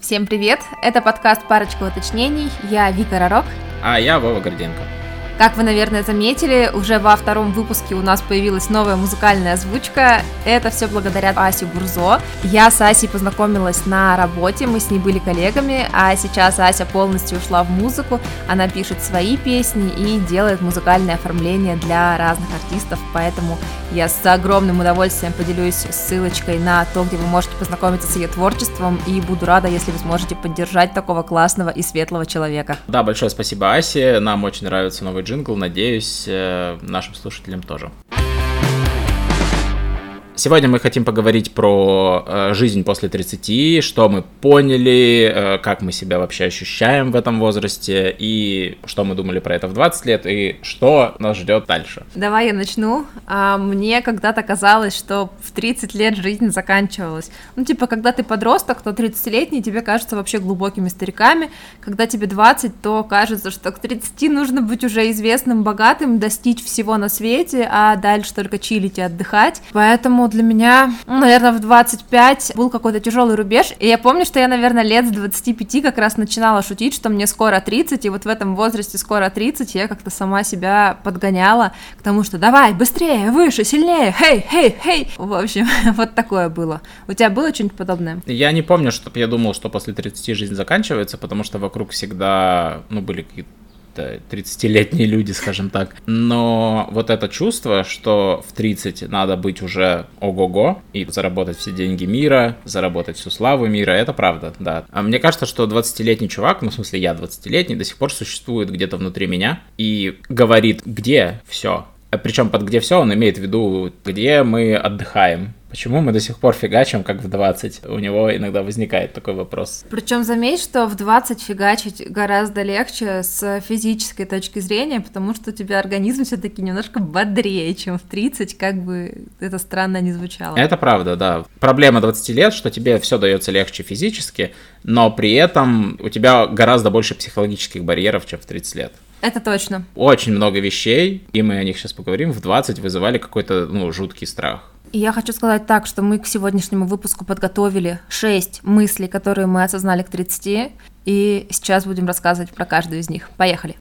Всем привет! Это подкаст «Парочка уточнений». Я Вика Ророк. А я Вова Горденко. Как вы, наверное, заметили, уже во втором выпуске у нас появилась новая музыкальная озвучка. Это все благодаря Асе Гурзо. Я с Асей познакомилась на работе, мы с ней были коллегами, а сейчас Ася полностью ушла в музыку. Она пишет свои песни и делает музыкальное оформление для разных артистов, поэтому я с огромным удовольствием поделюсь ссылочкой на то, где вы можете познакомиться с ее творчеством, и буду рада, если вы сможете поддержать такого классного и светлого человека. Да, большое спасибо Асе, нам очень нравится новый джингл, надеюсь, э, нашим слушателям тоже. Сегодня мы хотим поговорить про э, жизнь после 30, что мы поняли, э, как мы себя вообще ощущаем в этом возрасте, и что мы думали про это в 20 лет, и что нас ждет дальше. Давай я начну. А, мне когда-то казалось, что в 30 лет жизнь заканчивалась. Ну, типа, когда ты подросток, то 30-летний тебе кажется вообще глубокими стариками. Когда тебе 20, то кажется, что к 30 нужно быть уже известным, богатым, достичь всего на свете, а дальше только чилить и отдыхать. Поэтому для меня, ну, наверное, в 25 был какой-то тяжелый рубеж, и я помню, что я, наверное, лет с 25 как раз начинала шутить, что мне скоро 30, и вот в этом возрасте скоро 30 я как-то сама себя подгоняла к тому, что давай, быстрее, выше, сильнее, хей, хей, хей. В общем, вот такое было. У тебя было что-нибудь подобное? Я не помню, чтобы я думал, что после 30 жизнь заканчивается, потому что вокруг всегда, ну, были какие-то 30-летние люди, скажем так. Но вот это чувство, что в 30 надо быть уже ого-го и заработать все деньги мира, заработать всю славу мира, это правда, да. А мне кажется, что 20-летний чувак, ну, в смысле, я 20-летний, до сих пор существует где-то внутри меня и говорит, где все. Причем под где все он имеет в виду, где мы отдыхаем, Почему мы до сих пор фигачим, как в 20? У него иногда возникает такой вопрос. Причем заметь, что в 20 фигачить гораздо легче с физической точки зрения, потому что у тебя организм все-таки немножко бодрее, чем в 30, как бы это странно не звучало. Это правда, да. Проблема 20 лет, что тебе все дается легче физически, но при этом у тебя гораздо больше психологических барьеров, чем в 30 лет. Это точно. Очень много вещей, и мы о них сейчас поговорим, в 20 вызывали какой-то, ну, жуткий страх. И я хочу сказать так, что мы к сегодняшнему выпуску подготовили 6 мыслей, которые мы осознали к 30, и сейчас будем рассказывать про каждую из них. Поехали!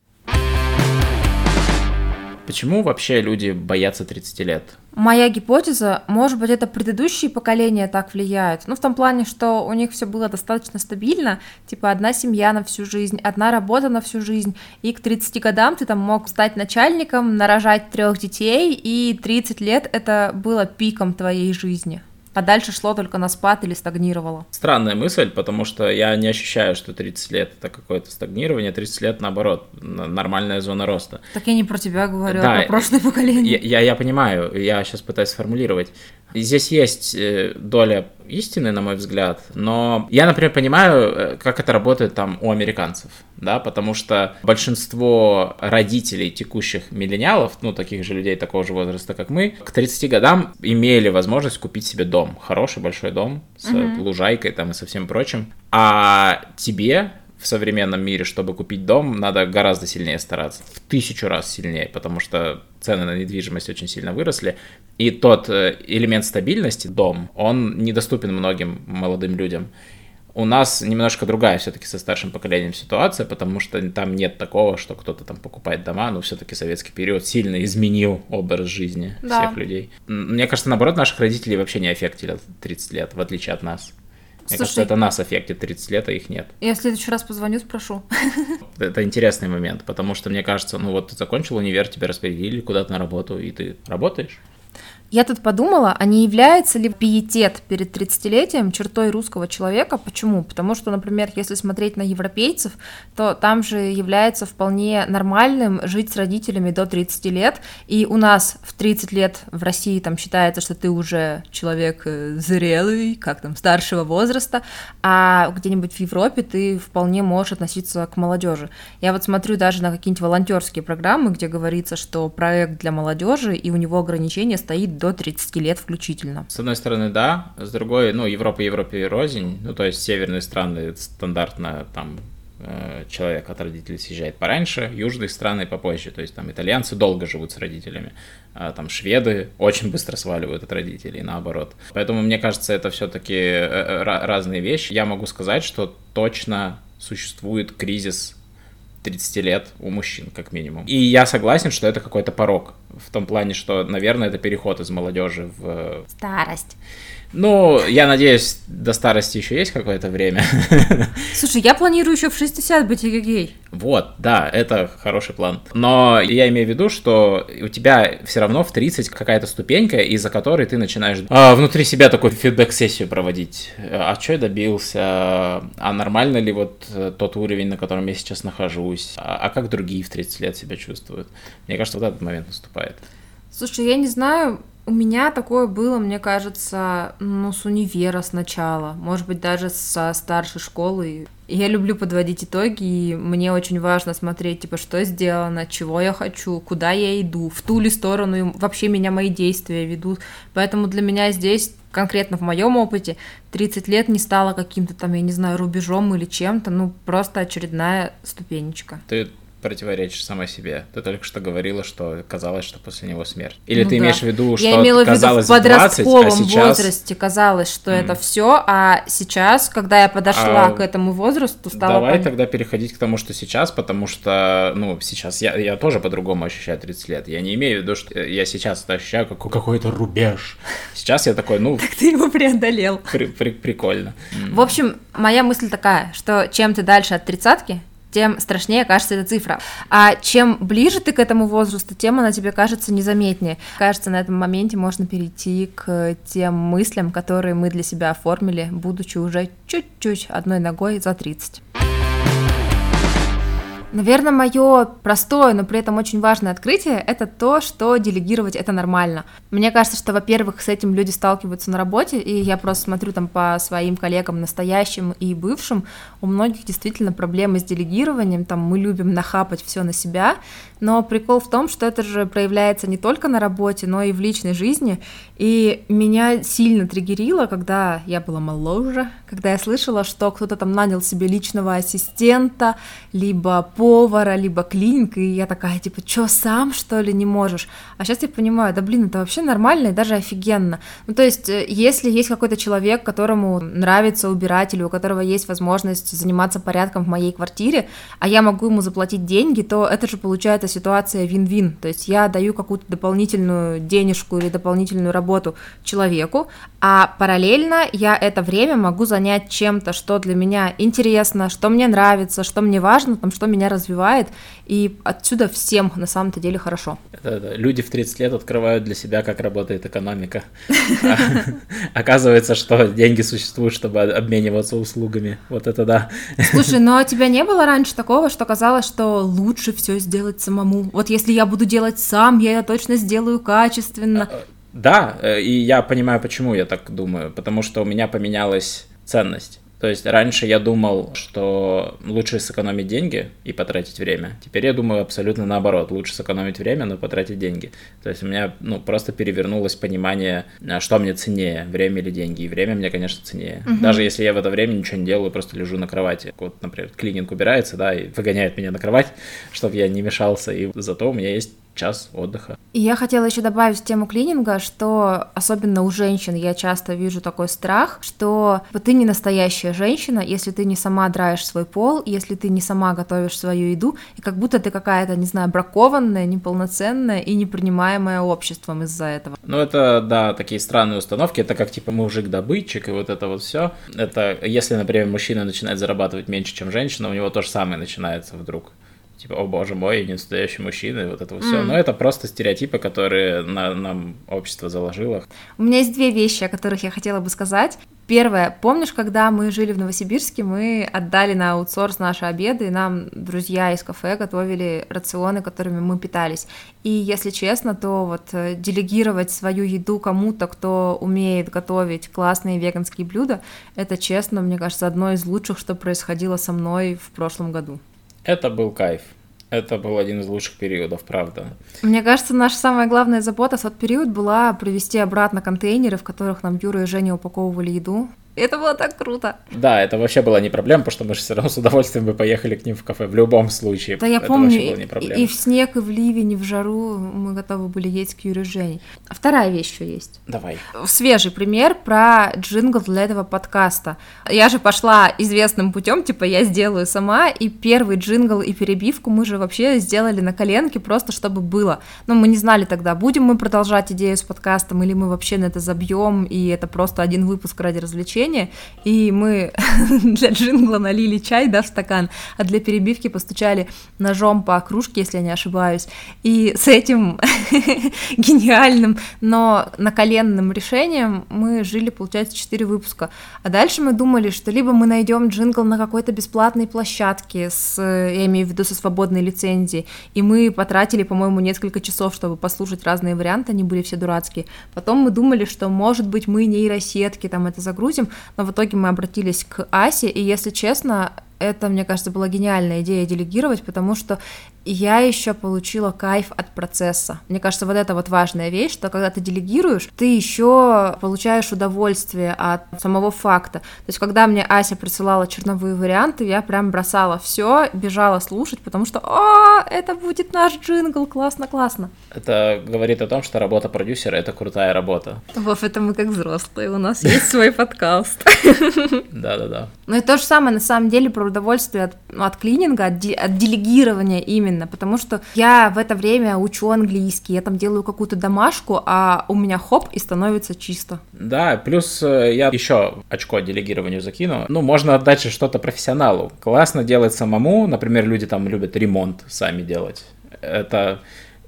Почему вообще люди боятся 30 лет? Моя гипотеза, может быть, это предыдущие поколения так влияют. Ну, в том плане, что у них все было достаточно стабильно, типа одна семья на всю жизнь, одна работа на всю жизнь, и к 30 годам ты там мог стать начальником, нарожать трех детей, и 30 лет это было пиком твоей жизни а дальше шло только на спад или стагнировало. Странная мысль, потому что я не ощущаю, что 30 лет это какое-то стагнирование, 30 лет наоборот, нормальная зона роста. Так я не про тебя говорю, да, а про прошлое поколение. Я, я, я понимаю, я сейчас пытаюсь сформулировать. Здесь есть э, доля истины, на мой взгляд, но я, например, понимаю, э, как это работает там у американцев, да, потому что большинство родителей текущих миллениалов, ну, таких же людей такого же возраста, как мы, к 30 годам имели возможность купить себе дом, хороший большой дом с mm-hmm. лужайкой там и со всем прочим, а тебе в современном мире, чтобы купить дом, надо гораздо сильнее стараться, в тысячу раз сильнее, потому что цены на недвижимость очень сильно выросли, и тот э, элемент стабильности, дом, он недоступен многим молодым людям. У нас немножко другая все-таки со старшим поколением ситуация, потому что там нет такого, что кто-то там покупает дома, но все-таки советский период сильно изменил образ жизни да. всех людей. Мне кажется, наоборот, наших родителей вообще не аффектили 30 лет, в отличие от нас. Мне Слушай, кажется, это нас аффектит 30 лет, а их нет. Я в следующий раз позвоню, спрошу. Это интересный момент, потому что мне кажется, ну вот ты закончил универ, тебя распределили куда-то на работу, и ты работаешь. Я тут подумала, а не является ли пиетет перед 30-летием чертой русского человека? Почему? Потому что, например, если смотреть на европейцев, то там же является вполне нормальным жить с родителями до 30 лет, и у нас в 30 лет в России там считается, что ты уже человек э, зрелый, как там, старшего возраста, а где-нибудь в Европе ты вполне можешь относиться к молодежи. Я вот смотрю даже на какие-нибудь волонтерские программы, где говорится, что проект для молодежи, и у него ограничение стоит до 30 лет включительно. С одной стороны, да, с другой, ну, Европа Европе рознь, ну, то есть северные страны стандартно там э, человек от родителей съезжает пораньше, южные страны попозже. То есть там итальянцы долго живут с родителями, а там шведы очень быстро сваливают от родителей, наоборот. Поэтому мне кажется, это все-таки э, э, разные вещи. Я могу сказать, что точно существует кризис 30 лет у мужчин, как минимум. И я согласен, что это какой-то порог. В том плане, что, наверное, это переход из молодежи в... Старость. Ну, я надеюсь, до старости еще есть какое-то время. Слушай, я планирую еще в 60 быть гей. Вот, да, это хороший план. Но я имею в виду, что у тебя все равно в 30 какая-то ступенька, из-за которой ты начинаешь а, внутри себя такую фидбэк-сессию проводить. А что я добился? А нормально ли вот э, тот уровень, на котором я сейчас нахожусь? А, а как другие в 30 лет себя чувствуют? Мне кажется, вот этот момент наступает. Слушай, я не знаю, у меня такое было, мне кажется, ну, с универа сначала, может быть, даже со старшей школы. Я люблю подводить итоги, и мне очень важно смотреть, типа, что сделано, чего я хочу, куда я иду, в ту ли сторону вообще меня мои действия ведут. Поэтому для меня здесь, конкретно в моем опыте, 30 лет не стало каким-то там, я не знаю, рубежом или чем-то, ну, просто очередная ступенечка. Ты противоречишь сама себе. Ты только что говорила, что казалось, что после него смерть. Или Ну ты да. имеешь в виду, что Я имела в виду казалось в 20, подростковом а сейчас... возрасте казалось, что это М. все, а сейчас, когда я подошла А, к этому возрасту, стало Давай понятно. тогда переходить к тому, что сейчас, потому что, ну, сейчас я, я тоже по-другому ощущаю 30 лет. Я не имею в виду, что я сейчас это ощущаю как какой-то рубеж. Сейчас я такой, ну, Ты его преодолел. при- при- прикольно. В общем, моя мысль такая, что чем ты дальше от тридцатки, тем страшнее кажется эта цифра. А чем ближе ты к этому возрасту, тем она тебе кажется незаметнее. Кажется, на этом моменте можно перейти к тем мыслям, которые мы для себя оформили, будучи уже чуть-чуть одной ногой за 30. Наверное, мое простое, но при этом очень важное открытие это то, что делегировать это нормально. Мне кажется, что, во-первых, с этим люди сталкиваются на работе, и я просто смотрю там по своим коллегам настоящим и бывшим, у многих действительно проблемы с делегированием, там мы любим нахапать все на себя, но прикол в том, что это же проявляется не только на работе, но и в личной жизни, и меня сильно триггерило, когда я была моложе, когда я слышала, что кто-то там нанял себе личного ассистента, либо повара, либо клиника, и я такая, типа, чё, сам, что ли, не можешь? А сейчас я понимаю, да блин, это вообще нормально и даже офигенно. Ну, то есть, э, если есть какой-то человек, которому нравится убирать, или у которого есть возможность заниматься порядком в моей квартире, а я могу ему заплатить деньги, то это же получается ситуация вин-вин. То есть я даю какую-то дополнительную денежку или дополнительную работу человеку, а параллельно я это время могу занять чем-то, что для меня интересно, что мне нравится, что мне важно, там, что меня развивает, и отсюда всем на самом-то деле хорошо. Это- это люди в 30 лет открывают для себя, как работает экономика. А, Оказывается, что деньги существуют, чтобы обмениваться услугами. Вот это да. Слушай, но у тебя не было раньше такого, что казалось, что лучше все сделать самому? Вот если я буду делать сам, я это точно сделаю качественно. Да, э, и я понимаю, почему я так думаю. Потому что у меня поменялась ценность. То есть раньше я думал, что лучше сэкономить деньги и потратить время. Теперь я думаю абсолютно наоборот. Лучше сэкономить время, но потратить деньги. То есть у меня ну, просто перевернулось понимание, а, что мне ценнее, время или деньги. И время мне, конечно, ценнее. Даже если я в это время ничего не делаю, просто лежу на кровати. Вот, например, клининг убирается, да, и выгоняет меня на кровать, чтобы я не мешался. И зато у меня есть час отдыха. И я хотела еще добавить в тему клининга, что особенно у женщин я часто вижу такой страх, что вот ты не настоящая женщина, если ты не сама драешь свой пол, если ты не сама готовишь свою еду, и как будто ты какая-то, не знаю, бракованная, неполноценная и непринимаемая обществом из-за этого. Ну, это, да, такие странные установки. Это как, типа, мужик-добытчик и вот это вот все. Это, если, например, мужчина начинает зарабатывать меньше, чем женщина, у него то же самое начинается вдруг. Типа, о боже мой, я не настоящий мужчина, и вот это вот все. Мгм. Но это просто стереотипы, которые на- нам общество заложило. У меня есть две вещи, о которых я хотела бы сказать. Первое, помнишь, когда мы жили в Новосибирске, мы отдали на аутсорс наши обеды, и нам друзья из кафе готовили рационы, которыми мы питались. И если честно, то вот э, делегировать свою еду кому-то, кто умеет готовить классные веганские блюда, это честно, мне кажется, одно из лучших, что происходило со мной в прошлом году. Это был кайф. Это был один из лучших периодов, правда. Мне кажется, наша самая главная забота в тот период была привезти обратно контейнеры, в которых нам Юра и Женя упаковывали еду. Это было так круто. Да, это вообще была не проблема, потому что мы же все равно с удовольствием бы поехали к ним в кафе в любом случае. Да, я это помню, вообще было не и, проблема. и в снег, и в ливень, и в жару мы готовы были есть к Юре Жене. Вторая вещь еще есть. Давай. Свежий пример про джингл для этого подкаста. Я же пошла известным путем, типа я сделаю сама, и первый джингл и перебивку мы же вообще сделали на коленке, просто чтобы было. Но мы не знали тогда, будем мы продолжать идею с подкастом, или мы вообще на это забьем, и это просто один выпуск ради развлечения. И мы для джингла налили чай, да, в стакан, а для перебивки постучали ножом по кружке, если я не ошибаюсь. И с этим гениальным, но наколенным решением мы жили, получается, 4 выпуска. А дальше мы думали, что либо мы найдем джингл на какой-то бесплатной площадке, с, я имею в виду со свободной лицензией, и мы потратили, по-моему, несколько часов, чтобы послушать разные варианты, они были все дурацкие. Потом мы думали, что, может быть, мы нейросетки там это загрузим, но в итоге мы обратились к Асе, и, если честно, это, мне кажется, была гениальная идея делегировать, потому что я еще получила кайф от процесса. Мне кажется, вот это вот важная вещь, что когда ты делегируешь, ты еще получаешь удовольствие от самого факта. То есть, когда мне Ася присылала черновые варианты, я прям бросала все, бежала слушать, потому что, о, это будет наш джингл, классно, классно. Это говорит о том, что работа продюсера — это крутая работа. Вов, это мы как взрослые, у нас есть свой подкаст. Да-да-да. Ну и то же самое, на самом деле, про удовольствие от, ну, от клининга, от, де- от делегирования именно, потому что я в это время учу английский, я там делаю какую-то домашку, а у меня хоп, и становится чисто. Да, плюс э, я еще очко делегированию закину. Ну, можно отдать же что-то профессионалу. Классно делать самому. Например, люди там любят ремонт сами делать. Это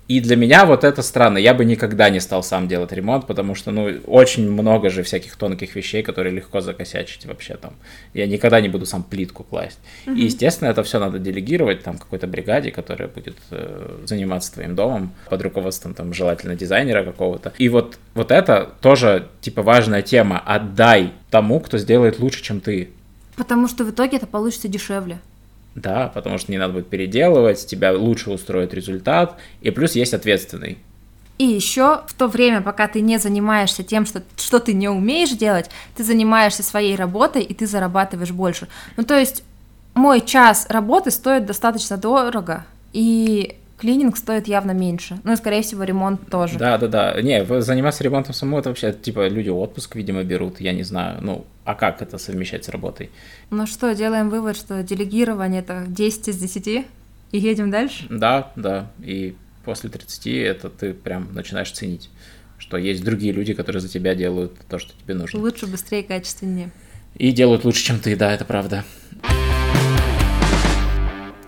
и для меня вот это странно. Я бы никогда не стал сам делать ремонт, потому что, ну, очень много же всяких тонких вещей, которые легко закосячить вообще там. Я никогда не буду сам плитку класть. И, естественно, это все надо делегировать там какой-то бригаде, которая будет э, заниматься твоим домом под руководством там желательно дизайнера какого-то. И вот, вот это тоже, типа, важная тема. Отдай тому, кто сделает лучше, чем ты. Потому что в итоге это получится дешевле. Да, потому что не надо будет переделывать, тебя лучше устроит результат, и плюс есть ответственный. И еще в то время, пока ты не занимаешься тем, что, что ты не умеешь делать, ты занимаешься своей работой, и ты зарабатываешь больше. Ну, то есть, мой час работы стоит достаточно дорого, и клининг стоит явно меньше. Ну, и, скорее всего, ремонт тоже. Да, да, да. Не, заниматься ремонтом самому это вообще, типа, люди отпуск, видимо, берут, я не знаю. Ну, а как это совмещать с работой? Ну что, делаем вывод, что делегирование это 10 из 10, и едем дальше? Да, да. И после 30 это ты прям начинаешь ценить, что есть другие люди, которые за тебя делают то, что тебе нужно. Лучше, быстрее, качественнее. И делают лучше, чем ты, да, это правда.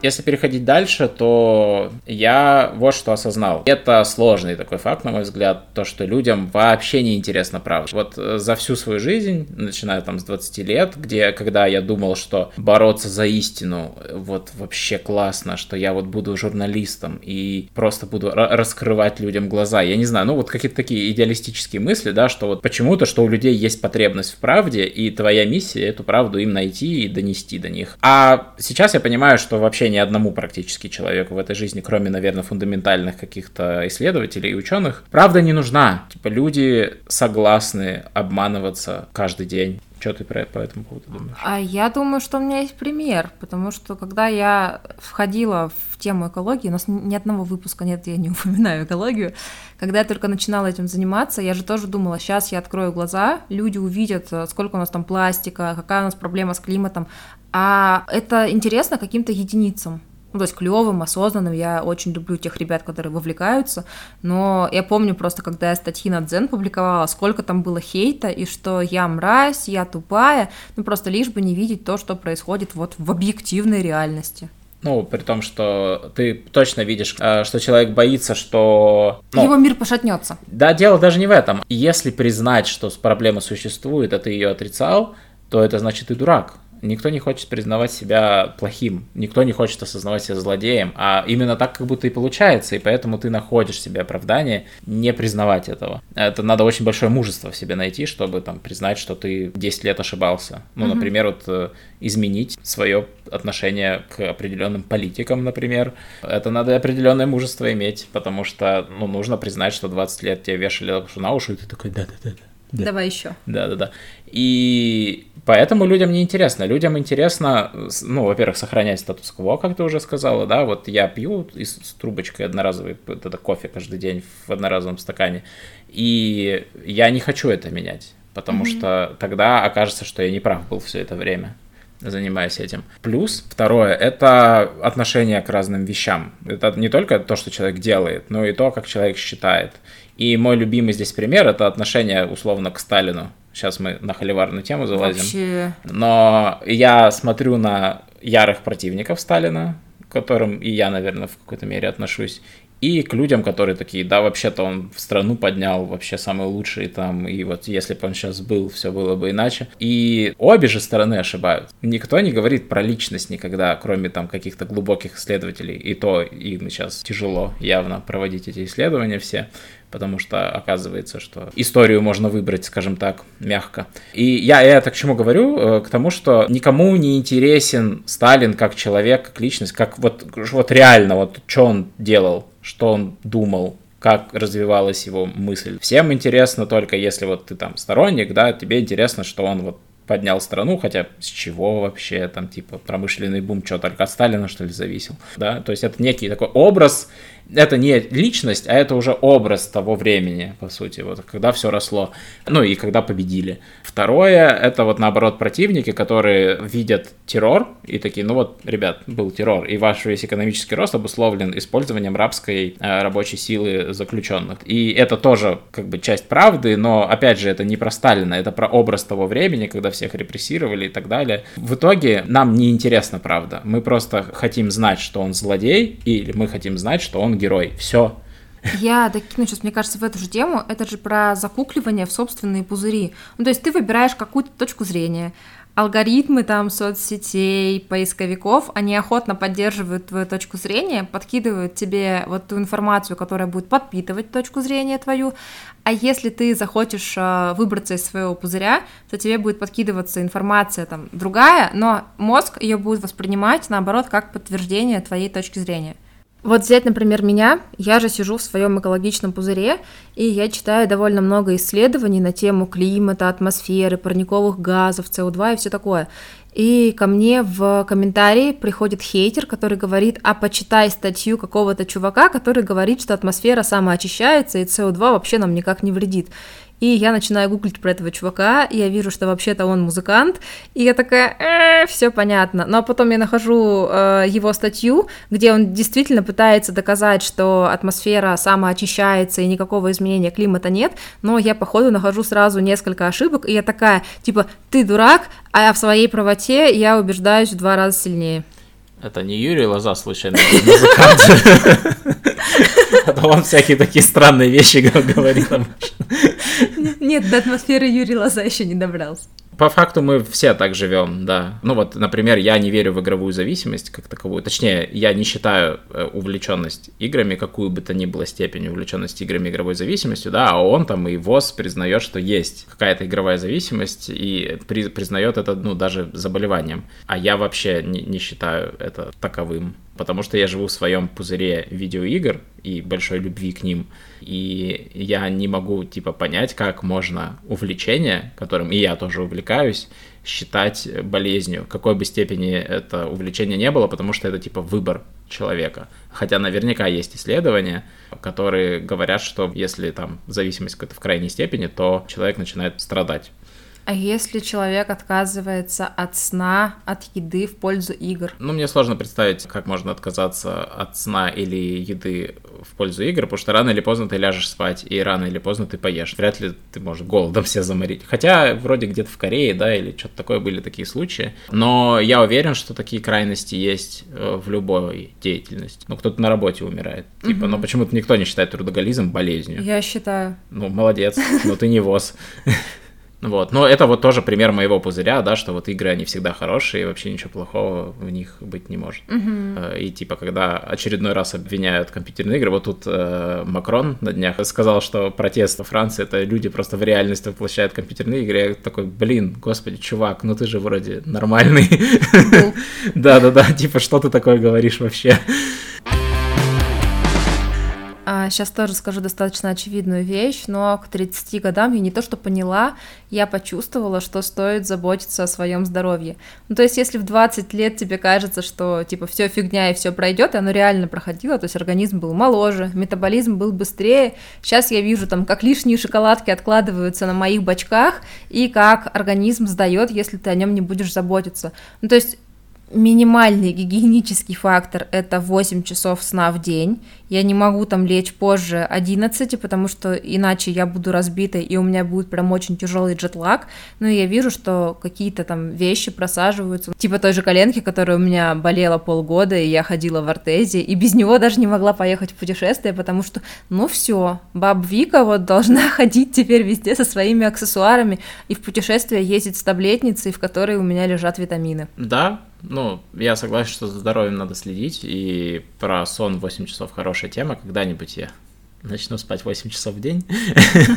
Если переходить дальше, то я вот что осознал. Это сложный такой факт, на мой взгляд, то, что людям вообще не интересна правда. Вот э, за всю свою жизнь, начиная там с 20 лет, где, когда я думал, что бороться за истину, э, вот вообще классно, что я вот буду журналистом и просто буду ра- раскрывать людям глаза. Я не знаю, ну вот какие-то такие идеалистические мысли, да, что вот почему-то, что у людей есть потребность в правде, и твоя миссия эту правду им найти и донести до них. А сейчас я понимаю, что вообще ни одному практически человеку в этой жизни, кроме, наверное, фундаментальных каких-то исследователей и ученых, правда не нужна. Типа люди согласны обманываться каждый день. Что ты про по этому поводу думаешь? А я думаю, что у меня есть пример, потому что когда я входила в тему экологии, у нас ни одного выпуска нет, я не упоминаю экологию, когда я только начинала этим заниматься, я же тоже думала, сейчас я открою глаза, люди увидят, э, сколько у нас там пластика, какая у нас проблема с климатом, а это интересно каким-то единицам. Ну, то есть клевым, осознанным. Я очень люблю тех ребят, которые вовлекаются. Но я помню просто, когда я статьи на Дзен публиковала, сколько там было хейта, и что я мразь, я тупая. Ну, просто лишь бы не видеть то, что происходит вот в объективной реальности. Ну, при том, что ты точно видишь, э, что человек боится, что... ну, Его мир пошатнется. Да, дело даже не в этом. Если признать, что проблема существует, а ты ее отрицал, то это значит ты дурак. Никто не хочет признавать себя плохим, никто не хочет осознавать себя злодеем, а именно так как будто и получается, и поэтому ты находишь себе оправдание не признавать этого. Это надо очень большое мужество в себе найти, чтобы там признать, что ты 10 лет ошибался. Ну, Мгм. например, вот э, изменить свое отношение к определенным политикам, например. Это надо определенное мужество иметь, потому что, ну, нужно признать, что 20 лет тебе вешали лапшу на уши, и ты такой, да-да-да. Да. Давай еще. Да, да, да. И поэтому людям не интересно. Людям интересно, ну, во-первых, сохранять статус-кво, как ты уже сказала, да, вот я пью из, с трубочкой одноразовый, это кофе каждый день в одноразовом стакане, и я не хочу это менять, потому mm-hmm. что тогда окажется, что я не прав был все это время занимаясь этим. Плюс, второе, это отношение к разным вещам. Это не только то, что человек делает, но и то, как человек считает. И мой любимый здесь пример это отношение условно к Сталину. Сейчас мы на холиварную тему залазим. Вообще. Но я смотрю на ярых противников Сталина, к которым и я, наверное, в какой-то мере отношусь, и к людям, которые такие, да, вообще-то он в страну поднял вообще самый лучший там, и вот если бы он сейчас был, все было бы иначе. И обе же стороны ошибают. Никто не говорит про личность никогда, кроме там каких-то глубоких исследователей, и то им сейчас тяжело явно проводить эти исследования все потому что оказывается, что историю можно выбрать, скажем так, мягко. И я это к чему говорю? Э, к тому, что никому не интересен Сталин как человек, как личность, как вот, вот реально, вот что он делал, что он думал, как развивалась его мысль. Всем интересно только, если вот ты там сторонник, да, тебе интересно, что он вот поднял страну, хотя с чего вообще, там, типа, промышленный бум, что, только от Сталина, что ли, зависел, да, то есть это некий такой образ, это не личность, а это уже образ того времени, по сути, вот когда все росло, ну и когда победили. Второе, это вот наоборот противники, которые видят террор и такие, ну вот, ребят, был террор, и ваш весь экономический рост обусловлен использованием рабской э, рабочей силы заключенных. И это тоже как бы часть правды, но опять же, это не про Сталина, это про образ того времени, когда всех репрессировали и так далее. В итоге нам не интересна правда, мы просто хотим знать, что он злодей, или мы хотим знать, что он герой. Все. Я докину сейчас, мне кажется, в эту же тему. Это же про закукливание в собственные пузыри. Ну, то есть ты выбираешь какую-то точку зрения. Алгоритмы там соцсетей, поисковиков, они охотно поддерживают твою точку зрения, подкидывают тебе вот ту информацию, которая будет подпитывать точку зрения твою. А если ты захочешь э, выбраться из своего пузыря, то тебе будет подкидываться информация там другая, но мозг ее будет воспринимать наоборот как подтверждение твоей точки зрения. Вот взять, например, меня, я же сижу в своем экологичном пузыре, и я читаю довольно много исследований на тему климата, атмосферы, парниковых газов, СО2 и все такое. И ко мне в комментарии приходит хейтер, который говорит, а почитай статью какого-то чувака, который говорит, что атмосфера самоочищается, и СО2 вообще нам никак не вредит. И я начинаю гуглить про этого чувака, и я вижу, что вообще-то он музыкант, и я такая, э, все понятно. Но потом я нахожу э, его статью, где он действительно пытается доказать, что атмосфера самоочищается и никакого изменения климата нет, но я, походу, нахожу сразу несколько ошибок, и я такая, типа, ты дурак, а в своей правоте я убеждаюсь в два раза сильнее. Это не Юрий Лоза, случайно, музыкант? А то он всякие такие странные вещи говорит. Нет, до атмосферы Юрий Лоза еще не добрался. По факту мы все так живем, да. Ну вот, например, я не верю в игровую зависимость как таковую. Точнее, я не считаю э, увлеченность играми, какую бы то ни было степень увлеченности играми игровой зависимостью, да, а он там и ВОЗ признает, что есть какая-то игровая зависимость и при, признает это, ну, даже заболеванием. А я вообще не, не считаю это таковым потому что я живу в своем пузыре видеоигр и большой любви к ним, и я не могу, типа, понять, как можно увлечение, которым и я тоже увлекаюсь, считать болезнью, какой бы степени это увлечение не было, потому что это, типа, выбор человека. Хотя наверняка есть исследования, которые говорят, что если там зависимость какая-то в крайней степени, то человек начинает страдать. А если человек отказывается от сна, от еды в пользу игр? Ну, мне сложно представить, как можно отказаться от сна или еды в пользу игр, потому что рано или поздно ты ляжешь спать, и рано или поздно ты поешь. Вряд ли ты можешь голодом себя заморить. Хотя вроде где-то в Корее, да, или что-то такое были такие случаи. Но я уверен, что такие крайности есть э, в любой деятельности. Ну, кто-то на работе умирает. Типа, угу. но почему-то никто не считает трудоголизм болезнью. Я считаю. Ну, молодец, но ты не ВОЗ. Вот. Но это вот тоже пример моего пузыря, да, что вот игры, они всегда хорошие, и вообще ничего плохого в них быть не может. Uh-huh. И типа, когда очередной раз обвиняют компьютерные игры, вот тут э, Макрон на днях сказал, что протест во Франции, это люди просто в реальность воплощают компьютерные игры. Я такой, блин, господи, чувак, ну ты же вроде нормальный. Да-да-да, типа, что ты такое говоришь вообще? А, сейчас тоже скажу достаточно очевидную вещь, но к 30 годам я не то что поняла, я почувствовала, что стоит заботиться о своем здоровье. Ну, то есть, если в 20 лет тебе кажется, что типа все фигня и все пройдет, оно реально проходило, то есть организм был моложе, метаболизм был быстрее. Сейчас я вижу там, как лишние шоколадки откладываются на моих бочках и как организм сдает, если ты о нем не будешь заботиться. Ну, то есть минимальный гигиенический фактор – это 8 часов сна в день. Я не могу там лечь позже 11, потому что иначе я буду разбитой, и у меня будет прям очень тяжелый джетлаг. Но я вижу, что какие-то там вещи просаживаются. Типа той же коленки, которая у меня болела полгода, и я ходила в ортезе, и без него даже не могла поехать в путешествие, потому что, ну все, баб Вика вот должна ходить теперь везде со своими аксессуарами и в путешествие ездить с таблетницей, в которой у меня лежат витамины. Да, ну, я согласен, что за здоровьем надо следить, и про сон 8 часов хорошая тема, когда-нибудь я начну спать 8 часов в день.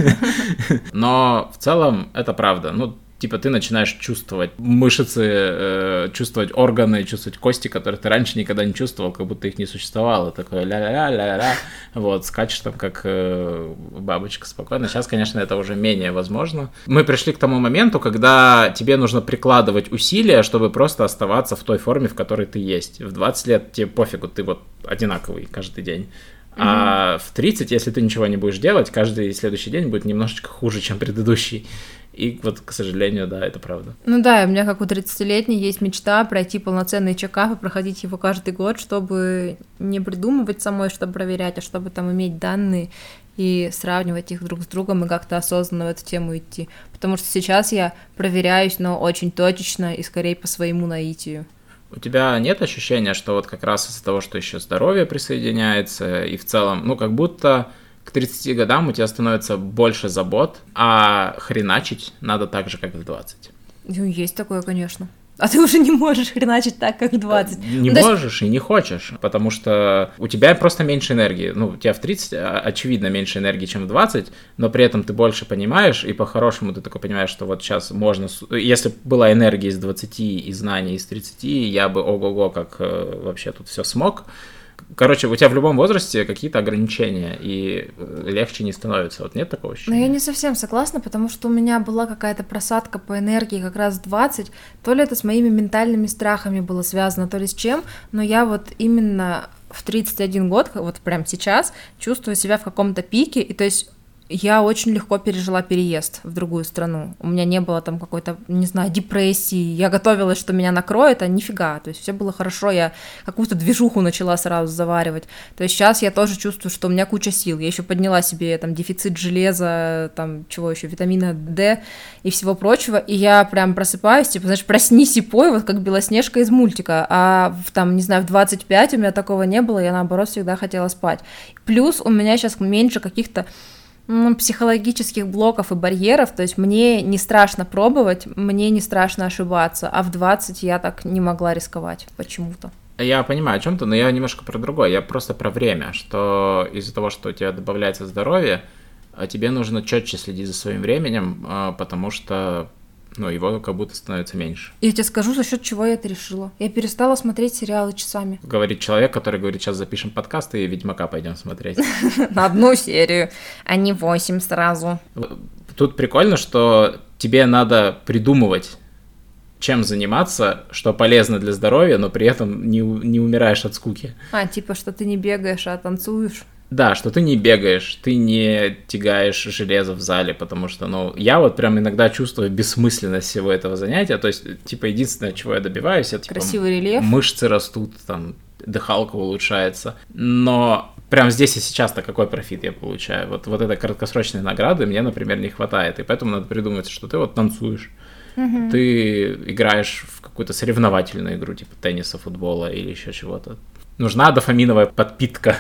Но в целом это правда. Ну, типа ты начинаешь чувствовать мышцы, э, чувствовать органы, чувствовать кости, которые ты раньше никогда не чувствовал, как будто их не существовало. Такое ля-ля-ля-ля-ля, вот, скачешь там как э, бабочка спокойно. Сейчас, конечно, это уже менее возможно. Мы пришли к тому моменту, когда тебе нужно прикладывать усилия, чтобы просто оставаться в той форме, в которой ты есть. В 20 лет тебе пофигу, ты вот одинаковый каждый день. А в 30, если ты ничего не будешь делать, каждый следующий день будет немножечко хуже, чем предыдущий. И вот, к сожалению, да, это правда. Ну да, у меня как у 30-летней есть мечта пройти полноценный чекап и проходить его каждый год, чтобы не придумывать самой, чтобы проверять, а чтобы там иметь данные и сравнивать их друг с другом и как-то осознанно в эту тему идти. Потому что сейчас я проверяюсь, но очень точечно и скорее по своему наитию. У тебя нет ощущения, что вот как раз из-за того, что еще здоровье присоединяется, и в целом, ну, как будто к 30 годам у тебя становится больше забот, а хреначить надо так же, как в 20. Ну, есть такое, конечно. А ты уже не можешь хреначить так, как в 20. Не ну, можешь есть... и не хочешь, потому что у тебя просто меньше энергии. Ну, у тебя в 30, а, очевидно, меньше энергии, чем в 20, но при этом ты больше понимаешь, и по-хорошему ты такой понимаешь, что вот сейчас можно... Если была энергия из 20 и знаний из 30, я бы ого-го, как э, вообще тут все смог, Короче, у тебя в любом возрасте какие-то ограничения, и э, легче не становится. Вот нет такого ощущения? Ну, я не совсем согласна, потому что у меня была какая-то просадка по энергии как раз 20. То ли это с моими ментальными страхами было связано, то ли с чем, но я вот именно в 31 год, вот прям сейчас, чувствую себя в каком-то пике, и то есть я очень легко пережила переезд в другую страну. У меня не было там какой-то, не знаю, депрессии. Я готовилась, что меня накроет, а нифига. То есть все было хорошо, я какую-то движуху начала сразу заваривать. То есть сейчас я тоже чувствую, что у меня куча сил. Я еще подняла себе там дефицит железа, там чего еще, витамина D и всего прочего. И я прям просыпаюсь, типа, знаешь, проснись и пой, вот как Белоснежка из мультика. А в, там, не знаю, в 25 у меня такого не было, я наоборот всегда хотела спать. Плюс у меня сейчас меньше каких-то психологических блоков и барьеров, то есть мне не страшно пробовать, мне не страшно ошибаться, а в 20 я так не могла рисковать почему-то. Я понимаю о чем-то, но я немножко про другое. Я просто про время, что из-за того, что у тебя добавляется здоровье, а тебе нужно четче следить за своим временем, а, потому что но его как будто становится меньше. Я тебе скажу, за счет чего я это решила. Я перестала смотреть сериалы часами. Говорит человек, который говорит, сейчас запишем подкаст и Ведьмака пойдем смотреть. На одну серию, а не восемь сразу. Тут прикольно, что тебе надо придумывать чем заниматься, что полезно для здоровья, но при этом не, не умираешь от скуки. А, типа, что ты не бегаешь, а танцуешь. Да, что ты не бегаешь, ты не тягаешь железо в зале, потому что, ну, я вот прям иногда чувствую бессмысленность всего этого занятия, то есть, типа, единственное, чего я добиваюсь, это, типа, Красивый рельеф. мышцы растут, там, дыхалка улучшается, но прям здесь и сейчас-то какой профит я получаю? Вот, вот этой краткосрочной награды мне, например, не хватает, и поэтому надо придумать, что ты вот танцуешь, угу. ты играешь в какую-то соревновательную игру, типа тенниса, футбола или еще чего-то. Нужна дофаминовая подпитка.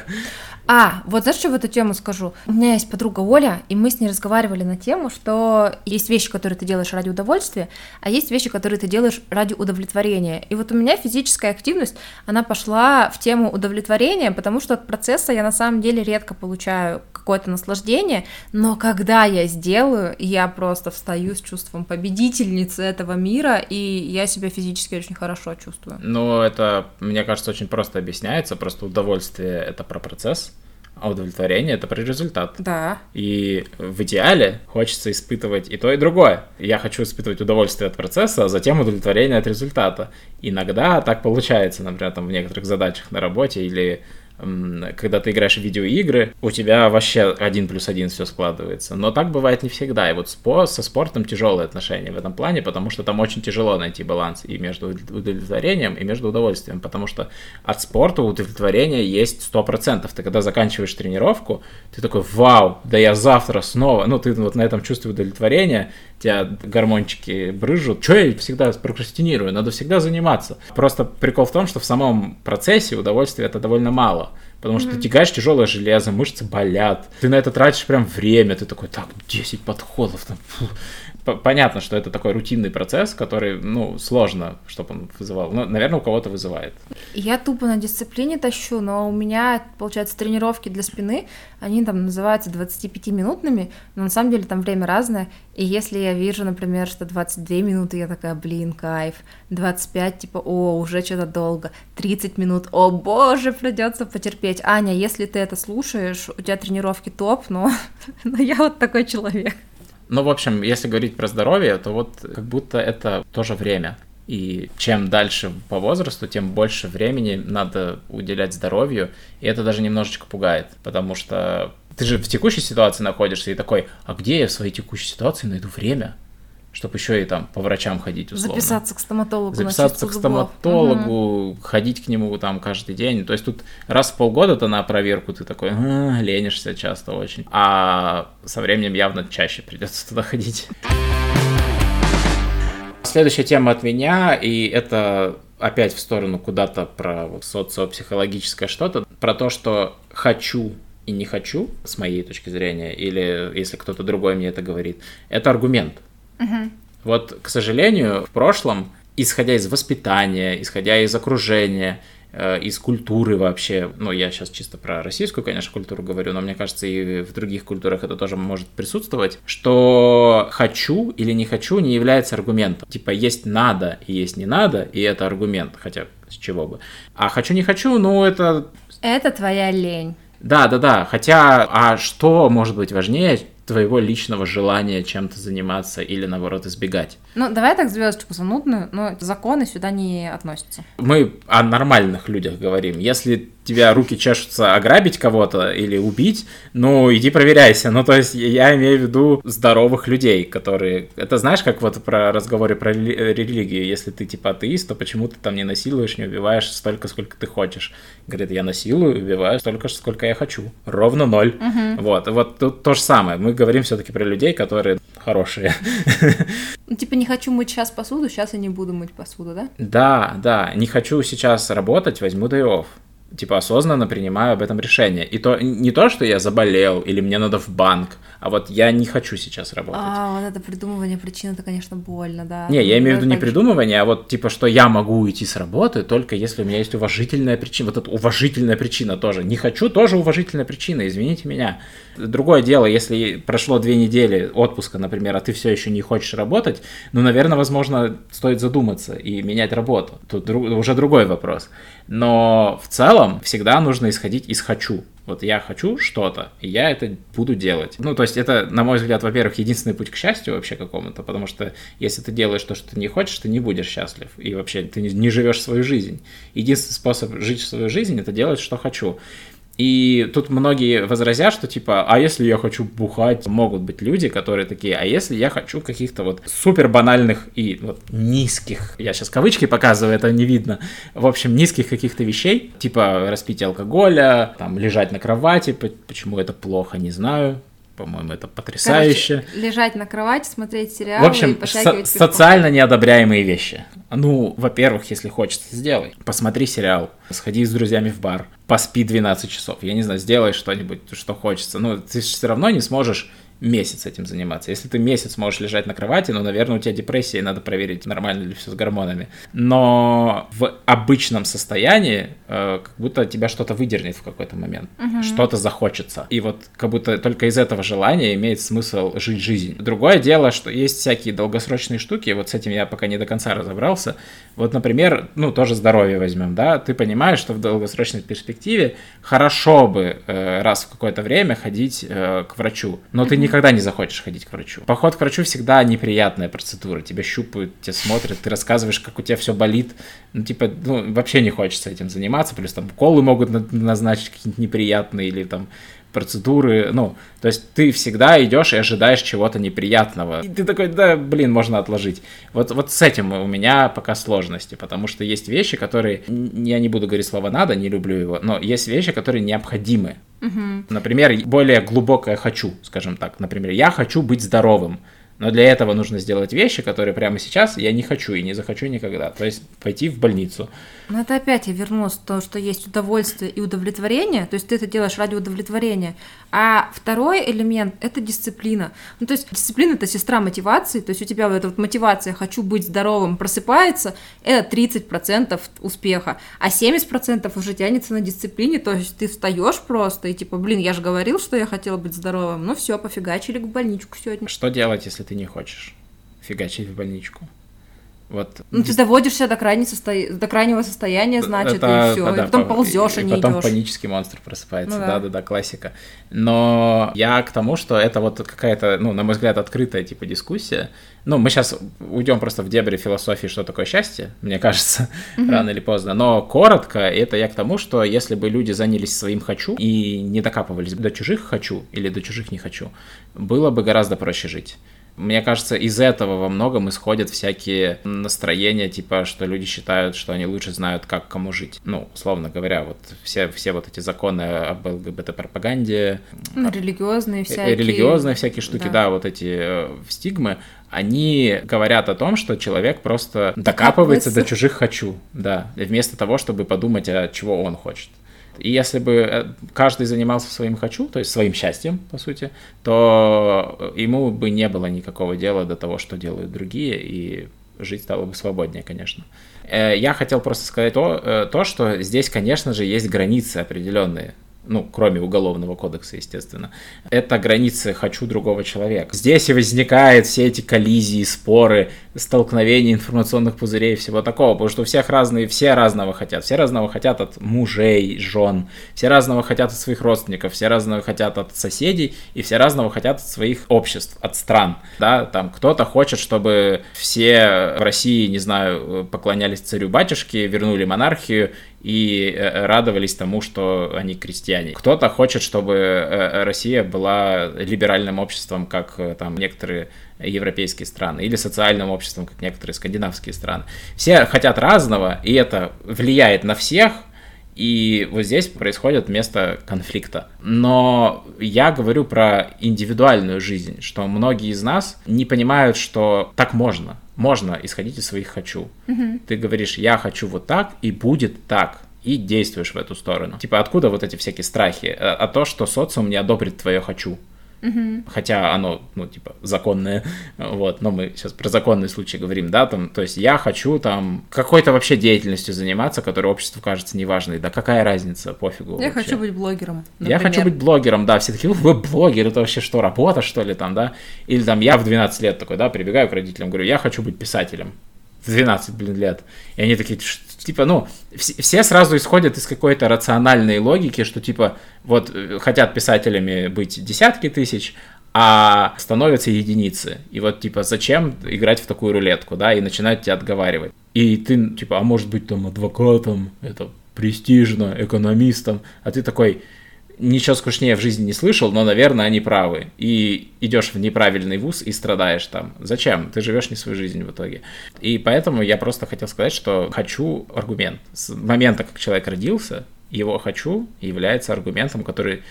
А, вот знаешь, что в эту тему скажу? У меня есть подруга Оля, и мы с ней разговаривали на тему, что есть вещи, которые ты делаешь ради удовольствия, а есть вещи, которые ты делаешь ради удовлетворения. И вот у меня физическая активность, она пошла в тему удовлетворения, потому что от процесса я на самом деле редко получаю какое-то наслаждение, но когда я сделаю, я просто встаю с чувством победительницы этого мира, и я себя физически очень хорошо чувствую. Ну, это, мне кажется, очень просто объясняется, просто удовольствие — это про процесс, А удовлетворение это про результат. Да. И в идеале хочется испытывать и то, и другое. Я хочу испытывать удовольствие от процесса, а затем удовлетворение от результата. Иногда так получается, например, там в некоторых задачах на работе или когда ты играешь в видеоигры, у тебя вообще один плюс один все складывается. Но так бывает не всегда. И вот со спортом тяжелые отношения в этом плане, потому что там очень тяжело найти баланс и между удовлетворением, и между удовольствием. Потому что от спорта удовлетворение есть 100%. Ты когда заканчиваешь тренировку, ты такой, вау, да я завтра снова, ну ты вот на этом чувствуешь удовлетворение, тебя гормончики брыжут. Че я всегда прокрастинирую? Надо всегда заниматься. Просто прикол в том, что в самом процессе удовольствия это довольно мало. Потому что mm-hmm. ты тягаешь тяжелое железо, мышцы болят. Ты на это тратишь прям время. Ты такой, так, 10 подходов. Там, фу понятно, что это такой рутинный процесс, который, ну, сложно, чтобы он вызывал. Ну, наверное, у кого-то вызывает. Я тупо на дисциплине тащу, но у меня, получается, тренировки для спины, они там называются 25-минутными, но на самом деле там время разное. И если я вижу, например, что 22 минуты, я такая, блин, кайф. 25, типа, о, уже что-то долго. 30 минут, о боже, придется потерпеть. Аня, если ты это слушаешь, у тебя тренировки топ, но, но я вот такой человек. Ну, в общем, если говорить про здоровье, то вот как будто это тоже время. И чем дальше по возрасту, тем больше времени надо уделять здоровью. И это даже немножечко пугает, потому что ты же в текущей ситуации находишься и такой, а где я в своей текущей ситуации найду время? Чтобы еще и там по врачам ходить условно. Записаться к стоматологу. Записаться к стоматологу, угу. ходить к нему там каждый день. То есть тут раз в полгода-то на проверку ты такой, а, ленишься часто очень. А со временем явно чаще придется туда ходить. Следующая тема от меня, и это опять в сторону куда-то про вот социопсихологическое что-то, про то, что хочу и не хочу, с моей точки зрения, или если кто-то другой мне это говорит, это аргумент. Угу. Вот, к сожалению, в прошлом, исходя из воспитания, исходя из окружения, э, из культуры вообще, ну, я сейчас чисто про российскую, конечно, культуру говорю, но мне кажется, и в других культурах это тоже может присутствовать, что хочу или не хочу не является аргументом. Типа, есть надо и есть не надо, и это аргумент, хотя с чего бы. А хочу не хочу, ну, это... Это твоя лень. Да, да, да. Хотя, а что может быть важнее, твоего личного желания чем-то заниматься или, наоборот, избегать. Ну, давай так звездочку занудную, но законы сюда не относятся. Мы о нормальных людях говорим. Если тебя руки чешутся ограбить кого-то или убить, ну, иди проверяйся. Ну, то есть я имею в виду здоровых людей, которые... Это знаешь, как вот про разговоры про религию. Если ты типа атеист, то почему ты там не насилуешь, не убиваешь столько, сколько ты хочешь? Говорит, я насилую, убиваю столько, сколько я хочу. Ровно ноль. Угу. Вот, вот тут то же самое. Мы говорим все-таки про людей, которые хорошие. Ну, типа не хочу мыть сейчас посуду, сейчас я не буду мыть посуду, да? Да, да. Не хочу сейчас работать, возьму day off типа осознанно принимаю об этом решение. И то не то, что я заболел или мне надо в банк, а вот я не хочу сейчас работать. А, вот это придумывание причин, это, конечно, больно, да. Не, я имею в виду не придумывание, а вот типа, что я могу уйти с работы только если у меня есть уважительная причина. Вот эта уважительная причина тоже. Не хочу, тоже уважительная причина, извините меня. Другое дело, если прошло две недели отпуска, например, а ты все еще не хочешь работать, ну, наверное, возможно, стоит задуматься и менять работу. Тут друг, уже другой вопрос. Но в целом всегда нужно исходить из «хочу». Вот я хочу что-то, и я это буду делать. Ну, то есть это, на мой взгляд, во-первых, единственный путь к счастью вообще какому-то, потому что если ты делаешь то, что ты не хочешь, ты не будешь счастлив, и вообще ты не, не живешь свою жизнь. Единственный способ жить свою жизнь – это делать, что хочу. И тут многие возразят, что типа, а если я хочу бухать, могут быть люди, которые такие, а если я хочу каких-то вот супер банальных и вот низких, я сейчас кавычки показываю, это не видно, в общем, низких каких-то вещей, типа распитие алкоголя, там лежать на кровати, почему это плохо, не знаю, по-моему, это потрясающе. Короче, лежать на кровати, смотреть сериалы В общем, и со- социально неодобряемые вещи. Ну, во-первых, если хочется, сделай. Посмотри сериал, сходи с друзьями в бар, поспи 12 часов. Я не знаю, сделай что-нибудь, что хочется. Ну, ты все равно не сможешь месяц этим заниматься. Если ты месяц можешь лежать на кровати, ну, наверное, у тебя депрессия, и надо проверить, нормально ли все с гормонами. Но в обычном состоянии э, как будто тебя что-то выдернет в какой-то момент, угу. что-то захочется. И вот как будто только из этого желания имеет смысл жить жизнь. Другое дело, что есть всякие долгосрочные штуки, вот с этим я пока не до конца разобрался. Вот, например, ну, тоже здоровье возьмем, да, ты понимаешь, что в долгосрочной перспективе хорошо бы э, раз в какое-то время ходить э, к врачу, но ты никогда не захочешь ходить к врачу. Поход к врачу всегда неприятная процедура, тебя щупают, тебя смотрят, ты рассказываешь, как у тебя все болит, ну, типа, ну, вообще не хочется этим заниматься, плюс там колы могут назначить какие-нибудь неприятные или там процедуры, ну, то есть ты всегда идешь и ожидаешь чего-то неприятного. И ты такой, да, блин, можно отложить. Вот, вот с этим у меня пока сложности, потому что есть вещи, которые, я не буду говорить слово «надо», не люблю его, но есть вещи, которые необходимы. Угу. Например, более глубокое «хочу», скажем так. Например, я хочу быть здоровым. Но для этого нужно сделать вещи, которые прямо сейчас я не хочу и не захочу никогда. То есть пойти в больницу. Но это опять я вернулась к тому, что есть удовольствие и удовлетворение, то есть ты это делаешь ради удовлетворения. А второй элемент – это дисциплина. Ну, то есть дисциплина – это сестра мотивации, то есть у тебя вот эта вот мотивация «хочу быть здоровым» просыпается, это 30% успеха, а 70% уже тянется на дисциплине, то есть ты встаешь просто и типа, блин, я же говорил, что я хотела быть здоровым, ну все, пофигачили в больничку сегодня. Что делать, если ты не хочешь фигачить в больничку? Вот. Ну, ты доводишься до, крайней состо... до крайнего состояния, значит, это, и все. Да, и потом по... ползешь, и, а не потом идешь. панический монстр просыпается. Ну, да. да, да, классика. Но я к тому, что это вот какая-то, ну, на мой взгляд, открытая типа дискуссия. Ну, мы сейчас уйдем просто в дебри философии, что такое счастье, мне кажется, mm-hmm. рано или поздно. Но коротко, это я к тому, что если бы люди занялись своим хочу и не докапывались до чужих хочу или до чужих не хочу, было бы гораздо проще жить. Мне кажется, из этого во многом исходят всякие настроения, типа, что люди считают, что они лучше знают, как кому жить. Ну, условно говоря, вот все, все вот эти законы об ЛГБТ-пропаганде. Ну, религиозные э, всякие. Религиозные всякие штуки, да, да вот эти э, стигмы, они говорят о том, что человек просто докапывается до чужих «хочу», да, вместо того, чтобы подумать, а чего он хочет. И если бы э, каждый занимался своим хочу, то есть своим счастьем, по сути, то ему бы не было никакого дела до того, что делают другие, и жить стало бы свободнее, конечно. Э, я хотел просто сказать то, э, то, что здесь, конечно же, есть границы определенные ну, кроме уголовного кодекса, естественно, это границы «хочу другого человека». Здесь и возникают все эти коллизии, споры, столкновения информационных пузырей и всего такого, потому что у всех разные, все разного хотят, все разного хотят от мужей, жен, все разного хотят от своих родственников, все разного хотят от соседей, и все разного хотят от своих обществ, от стран, да, там кто-то хочет, чтобы все в России, не знаю, поклонялись царю-батюшке, вернули монархию и э, радовались тому, что они крестьяне. Кто-то хочет, чтобы э, Россия была либеральным обществом, как э, там некоторые европейские страны, или социальным обществом, как некоторые скандинавские страны. Все хотят разного, и это влияет на всех, и вот здесь происходит место конфликта. Но я говорю про индивидуальную жизнь, что многие из нас не понимают, что так можно можно исходить из своих хочу. Угу. Ты говоришь, я хочу вот так, и будет так. И действуешь в эту сторону. Типа, откуда вот эти всякие страхи? А, а то, что социум не одобрит твое хочу. Угу. Хотя оно, ну, типа, законное, вот, но мы сейчас про законный случай говорим, да, там, то есть я хочу там какой-то вообще деятельностью заниматься, которая обществу кажется неважной, да какая разница, пофигу. Я вообще. хочу быть блогером, например. Я хочу быть блогером, да, все такие, вы блогер, это вообще что, работа, что ли, там, да, или там я в 12 лет такой, да, прибегаю к родителям, говорю, я хочу быть писателем, 12, блин, лет, и они такие, типа, ну, все сразу исходят из какой-то рациональной логики, что, типа, вот, э, хотят писателями быть десятки тысяч, а становятся единицы. И вот, типа, зачем играть в такую рулетку, да, и начинают тебя отговаривать. И ты, типа, а может быть, там, адвокатом, это престижно, экономистом, а ты такой, ничего скучнее в жизни не слышал, но, наверное, они правы. И идешь в неправильный вуз и страдаешь там. Зачем? Ты живешь не свою жизнь в итоге. И поэтому я просто хотел сказать, что хочу аргумент. С момента, как человек родился, его хочу является аргументом, который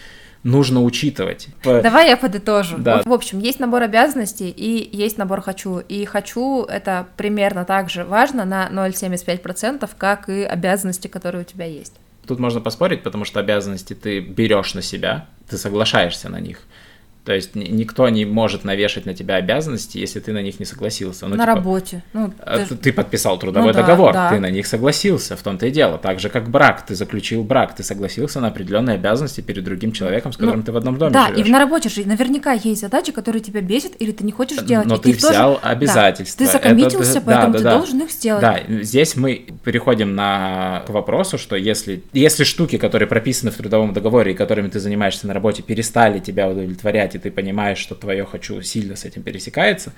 нужно учитывать. Давай я подытожу. Да. В общем, есть набор обязанностей и есть набор хочу. И хочу это примерно так же важно на 0,75%, как и обязанности, которые у тебя есть. Тут можно поспорить, потому что обязанности ты берешь на себя, ты соглашаешься на них. То есть никто не может навешать на тебя обязанности, если ты на них не согласился. Ну, на типа, работе. Ну, э, ты... ты подписал трудовой ну, договор, да, да. ты на них согласился, в том-то и дело. Так же, как брак, ты заключил брак, ты согласился на определенные обязанности перед другим человеком, с которым ну, ты в одном доме да, живешь. и на работе же наверняка есть задачи, которые тебя бесят или ты не хочешь делать. Но и ты, ты взял тоже... обязательства. Да, ты закоммитился, Это, поэтому да, да, ты да. должен их сделать. Да, здесь мы переходим на, к вопросу, что если, если штуки, которые прописаны в трудовом договоре и которыми ты занимаешься на работе, перестали тебя удовлетворять, и ты понимаешь, что твое хочу сильно с этим пересекается,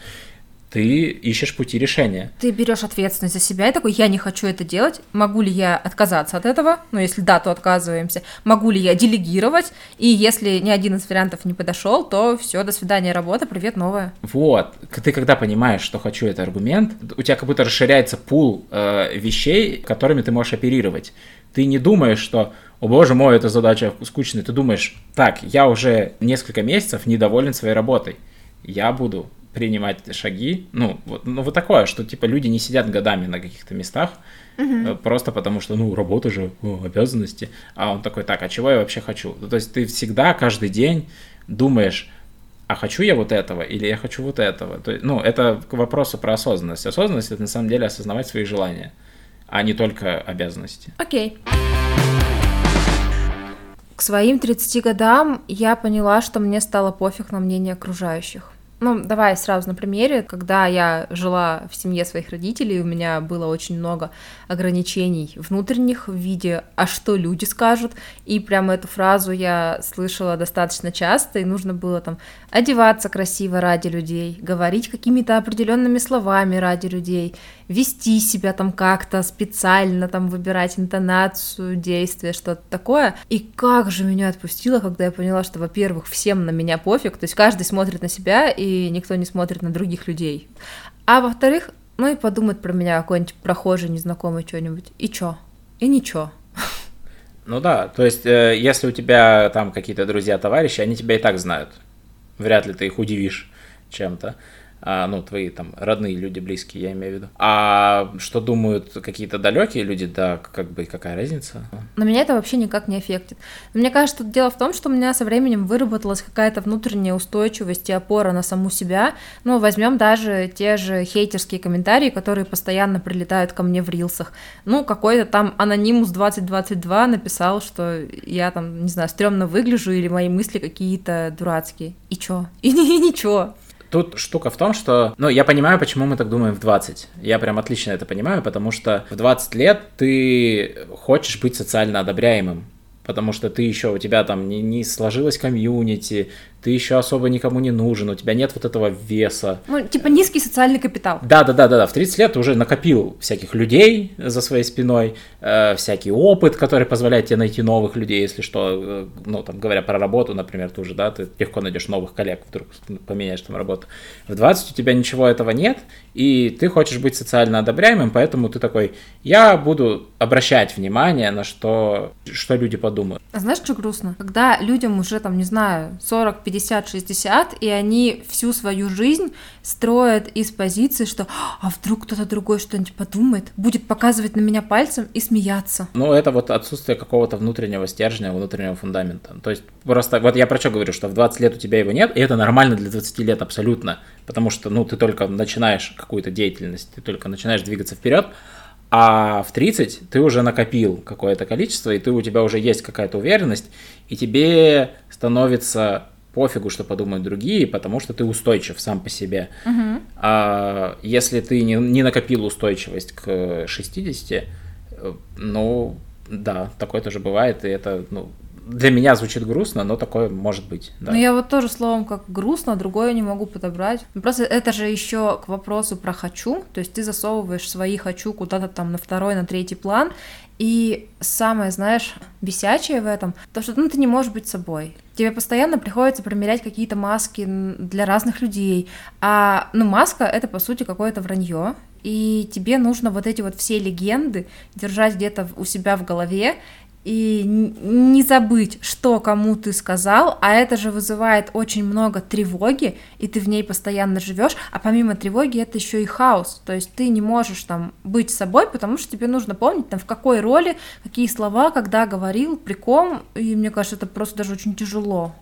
ты ищешь пути решения. Ты берешь ответственность за себя и такой, я не хочу это делать, могу ли я отказаться от этого, ну если да, то отказываемся, могу ли я делегировать, и если ни один из вариантов не подошел, то все, до свидания, работа, привет, новая. Вот, ты когда понимаешь, что хочу это аргумент, у тебя как будто расширяется пул э, вещей, которыми ты можешь оперировать. Ты не думаешь, что о боже мой, эта задача скучная. Ты думаешь, так, я уже несколько месяцев недоволен своей работой. Я буду принимать шаги. Ну, вот, ну, вот такое, что типа люди не сидят годами на каких-то местах, угу. просто потому что, ну, работа же, о, обязанности. А он такой, так, а чего я вообще хочу? То есть ты всегда, каждый день думаешь, а хочу я вот этого или я хочу вот этого. То, ну, это к вопросу про осознанность. Осознанность это на самом деле осознавать свои желания, а не только обязанности. Окей. Okay. К своим 30 годам я поняла, что мне стало пофиг на мнение окружающих. Ну, давай сразу на примере. Когда я жила в семье своих родителей, у меня было очень много ограничений внутренних в виде «а что люди скажут?». И прямо эту фразу я слышала достаточно часто, и нужно было там одеваться красиво ради людей, говорить какими-то определенными словами ради людей, вести себя там как-то специально, там выбирать интонацию, действия, что-то такое. И как же меня отпустило, когда я поняла, что, во-первых, всем на меня пофиг, то есть каждый смотрит на себя, и никто не смотрит на других людей. А во-вторых, ну и подумать про меня какой-нибудь прохожий, незнакомый что-нибудь. И чё? И ничего. Ну да, то есть, э, если у тебя там какие-то друзья, товарищи, они тебя и так знают. Вряд ли ты их удивишь чем-то а, ну, твои там родные люди, близкие, я имею в виду. А что думают какие-то далекие люди, да, как бы какая разница? На меня это вообще никак не аффектит. мне кажется, тут дело в том, что у меня со временем выработалась какая-то внутренняя устойчивость и опора на саму себя. Ну, возьмем даже те же хейтерские комментарии, которые постоянно прилетают ко мне в рилсах. Ну, какой-то там анонимус 2022 написал, что я там, не знаю, стрёмно выгляжу или мои мысли какие-то дурацкие. И чё? И, и ничего. Тут штука в том, что, ну, я понимаю, почему мы так думаем в 20. Я прям отлично это понимаю, потому что в 20 лет ты хочешь быть социально одобряемым потому что ты еще, у тебя там не, не сложилась комьюнити, ты еще особо никому не нужен, у тебя нет вот этого веса. Ну, типа низкий социальный капитал. Да, да, да, да, да. В 30 лет ты уже накопил всяких людей за своей спиной, э, всякий опыт, который позволяет тебе найти новых людей, если что, э, ну, там, говоря про работу, например, ты уже, да, ты легко найдешь новых коллег, вдруг поменяешь там работу. В 20 у тебя ничего этого нет, и ты хочешь быть социально одобряемым, поэтому ты такой, я буду обращать внимание на что, что люди подумают. А знаешь, что грустно? Когда людям уже, там, не знаю, 40, 50, 50-60, и они всю свою жизнь строят из позиции, что «а вдруг кто-то другой что-нибудь подумает, будет показывать на меня пальцем и смеяться». Ну, это вот отсутствие какого-то внутреннего стержня, внутреннего фундамента. То есть просто, вот я про что говорю, что в 20 лет у тебя его нет, и это нормально для 20 лет абсолютно, потому что, ну, ты только начинаешь какую-то деятельность, ты только начинаешь двигаться вперед, а в 30 ты уже накопил какое-то количество, и ты, у тебя уже есть какая-то уверенность, и тебе становится пофигу, что подумают другие, потому что ты устойчив сам по себе. Угу. А если ты не, не накопил устойчивость к 60, э, ну, да, такое тоже бывает, и это, ну, для меня звучит грустно, но такое может быть. Да. Ну, я вот тоже словом как грустно, другое не могу подобрать. Ну, просто это же еще к вопросу про хочу. То есть ты засовываешь свои хочу куда-то там на второй, на третий план. И самое, знаешь, бесячее в этом, то, что ну, ты не можешь быть собой. Тебе постоянно приходится примерять какие-то маски для разных людей. А, ну, маска — это, по сути, какое-то вранье, и тебе нужно вот эти вот все легенды держать где-то у себя в голове и не забыть, что кому ты сказал, а это же вызывает очень много тревоги, и ты в ней постоянно живешь, а помимо тревоги это еще и хаос, то есть ты не можешь там быть собой, потому что тебе нужно помнить там в какой роли, какие слова, когда говорил, при ком, и мне кажется, это просто даже очень тяжело.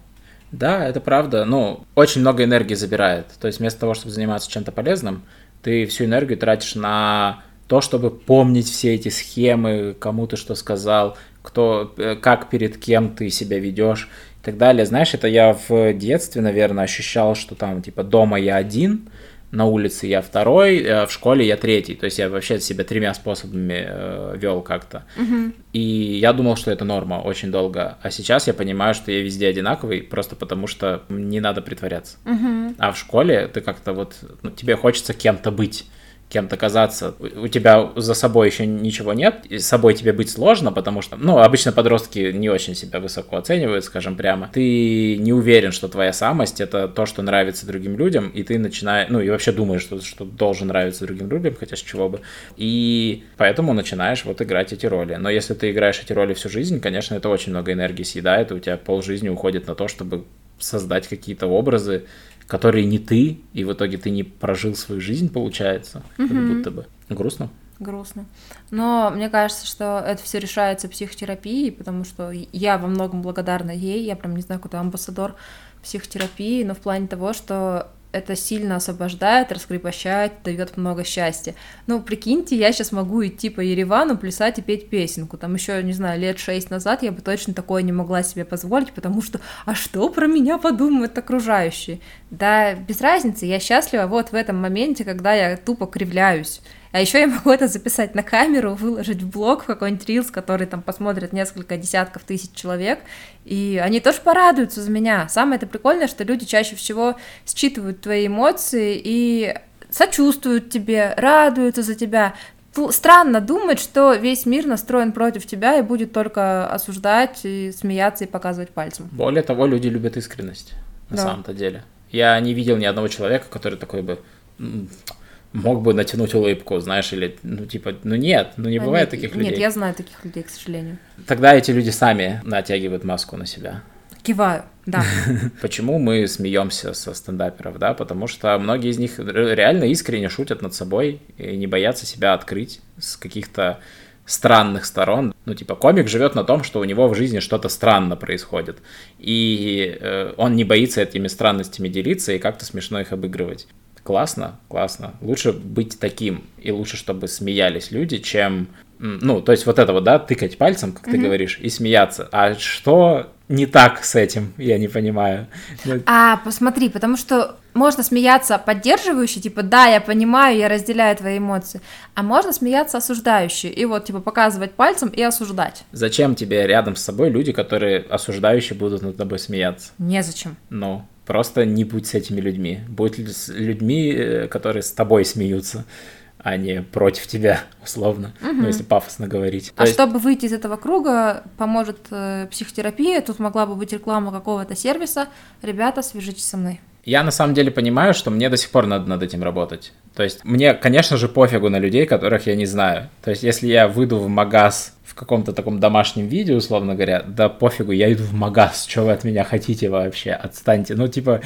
Да, это правда. Ну, очень много энергии забирает. То есть вместо того, чтобы заниматься чем-то полезным, ты всю энергию тратишь на то, чтобы помнить все эти схемы, кому ты что сказал, кто, э, как перед кем ты себя ведешь и так далее. Знаешь, это я в детстве, наверное, ощущал, что там, типа, дома я один, на улице я второй, а в школе я третий. То есть я вообще себя тремя способами э, вел как-то. Угу. И я думал, что это норма очень долго. А сейчас я понимаю, что я везде одинаковый, просто потому что не надо притворяться. Угу. А в школе ты как-то вот, ну, тебе хочется кем-то быть кем-то казаться, у тебя за собой еще ничего нет, и с собой тебе быть сложно, потому что, ну, обычно подростки не очень себя высоко оценивают, скажем прямо. Ты не уверен, что твоя самость — это то, что нравится другим людям, и ты начинаешь, ну, и вообще думаешь, что, что должен нравиться другим людям, хотя с чего бы. И поэтому начинаешь вот играть эти роли. Но если ты играешь эти роли всю жизнь, конечно, это очень много энергии съедает, и у тебя полжизни уходит на то, чтобы создать какие-то образы, которые не ты, и в итоге ты не прожил свою жизнь, получается, как Мгм. будто бы. Грустно. Грустно. Но мне кажется, что это все решается психотерапией, потому что я во многом благодарна ей. Я прям не знаю, какой-то амбассадор психотерапии, но в плане того, что это сильно освобождает, раскрепощает, дает много счастья. Ну, прикиньте, я сейчас могу идти по Еревану, плясать и петь песенку. Там еще, не знаю, лет шесть назад я бы точно такое не могла себе позволить, потому что, а что про меня подумают окружающие? Да, без разницы, я счастлива вот в этом моменте, когда я тупо кривляюсь. А еще я могу это записать на камеру, выложить в блог в какой-нибудь рилс, который там посмотрят несколько десятков тысяч человек, и они тоже порадуются за меня. Самое это прикольное, что люди чаще всего считывают твои эмоции и сочувствуют тебе, радуются за тебя. Странно думать, что весь мир настроен против тебя и будет только осуждать, и смеяться и показывать пальцем. Более того, люди любят искренность, на Да. самом-то деле. Я не видел ни одного человека, который такой бы мог бы натянуть улыбку, знаешь, или, ну, типа, ну нет, ну не А бывает нет, таких Нет, людей. я знаю таких людей, к сожалению. Тогда эти люди сами натягивают маску на себя. Киваю, да. Почему мы смеемся со стендаперов, да? Потому что многие из них ре- реально искренне шутят над собой и не боятся себя открыть с каких-то странных сторон. Ну, типа, комик живет на том, что у него в жизни что-то странно происходит. И э, он не боится этими странностями делиться и как-то смешно их обыгрывать. Классно, классно. Лучше быть таким, и лучше, чтобы смеялись люди, чем... Ну, то есть вот это вот, да, тыкать пальцем, как ты говоришь, и смеяться. А что не так с этим, я не понимаю. А, посмотри, потому что можно смеяться поддерживающе, типа, да, я понимаю, я разделяю твои эмоции, а можно смеяться осуждающе, и вот, типа, показывать пальцем и осуждать. Зачем тебе рядом с собой люди, которые осуждающие будут над тобой смеяться? Незачем. Ну, просто не будь с этими людьми. Будь с людьми, э, которые с тобой смеются, а не против тебя, условно. Ну, если пафосно говорить. А То есть- чтобы выйти из этого круга, поможет э, психотерапия, тут могла бы быть реклама какого-то сервиса. Ребята, свяжитесь со мной. Я на самом деле понимаю, что мне до сих пор надо над этим работать. То есть мне, конечно же, пофигу на людей, которых я не знаю. То есть если я выйду в магаз в каком-то таком домашнем виде, условно говоря, да пофигу, я иду в магаз, что вы от меня хотите вообще, отстаньте. Ну, типа,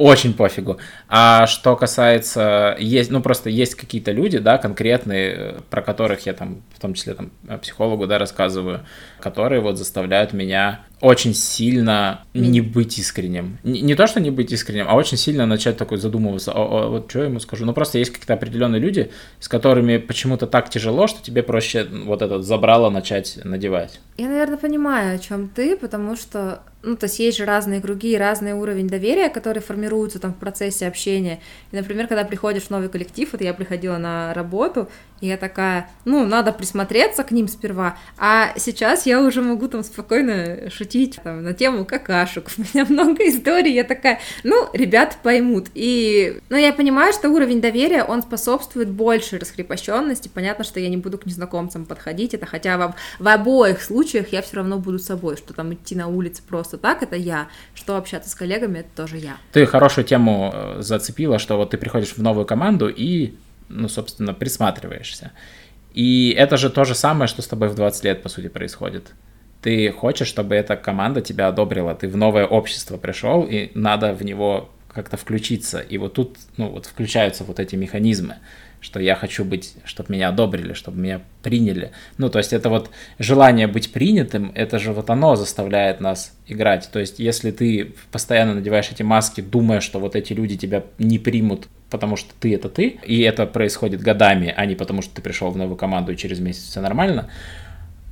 очень пофигу. А что касается, есть, ну, просто есть какие-то люди, да, конкретные, э, про которых я там, в том числе там э, психологу, да, рассказываю, которые вот заставляют меня очень сильно не быть искренним. Не, не то, что не быть искренним, а очень сильно начать такой задумываться, «А, а вот что я ему скажу. Ну, просто есть какие-то определенные люди, с которыми почему-то так тяжело, что тебе проще вот этот забрало начать надевать. Я, наверное, понимаю, о чем ты, потому что, ну, то есть есть же разные круги разный уровень доверия, который формируется там в процессе общения. И, например, когда приходишь в новый коллектив, вот я приходила на работу, и я такая, ну, надо присмотреться к ним сперва, а сейчас я уже могу там спокойно шутить там, на тему какашек, у меня много историй, я такая, ну, ребят поймут. И, ну, я понимаю, что уровень доверия, он способствует большей раскрепощенности, понятно, что я не буду к незнакомцам подходить, это хотя в, в обоих случаях я все равно буду собой, что там идти на улице просто так, это я, что общаться с коллегами, это тоже я. Ты хорошую тему э, зацепила, что вот ты приходишь в новую команду и, ну, собственно, присматриваешься. И это же то же самое, что с тобой в 20 лет, по сути, происходит. Ты хочешь, чтобы эта команда тебя одобрила, ты в новое общество пришел, и надо в него как-то включиться. И вот тут, ну, вот включаются вот эти механизмы. что я хочу быть, чтобы меня одобрили, чтобы меня приняли. Ну, то есть это вот желание быть принятым, это же вот оно заставляет нас играть. То есть если ты постоянно надеваешь эти маски, думая, что вот эти люди тебя не примут, потому что ты это ты, и это происходит годами, а не потому что ты пришел в новую команду и через месяц все нормально,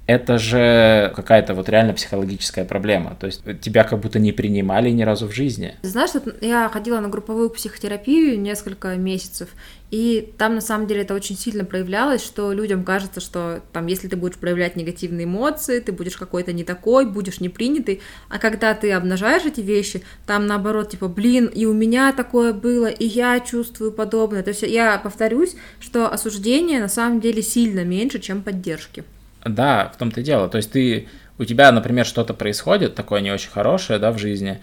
это же какая-то вот реально психологическая проблема. То есть тебя как будто не принимали ни разу в жизни. Знаешь, я ходила на групповую психотерапию несколько месяцев, и там на самом деле это очень сильно проявлялось, что людям кажется, что там, если ты будешь проявлять негативные эмоции, ты будешь какой-то не такой, будешь не принятый, а когда ты обнажаешь эти вещи, там наоборот, типа, блин, и у меня такое было, и я чувствую подобное. То есть я повторюсь, что осуждение на самом деле сильно меньше, чем поддержки. Да, в том-то и дело. То есть ты, у тебя, например, что-то происходит такое не очень хорошее, да, в жизни,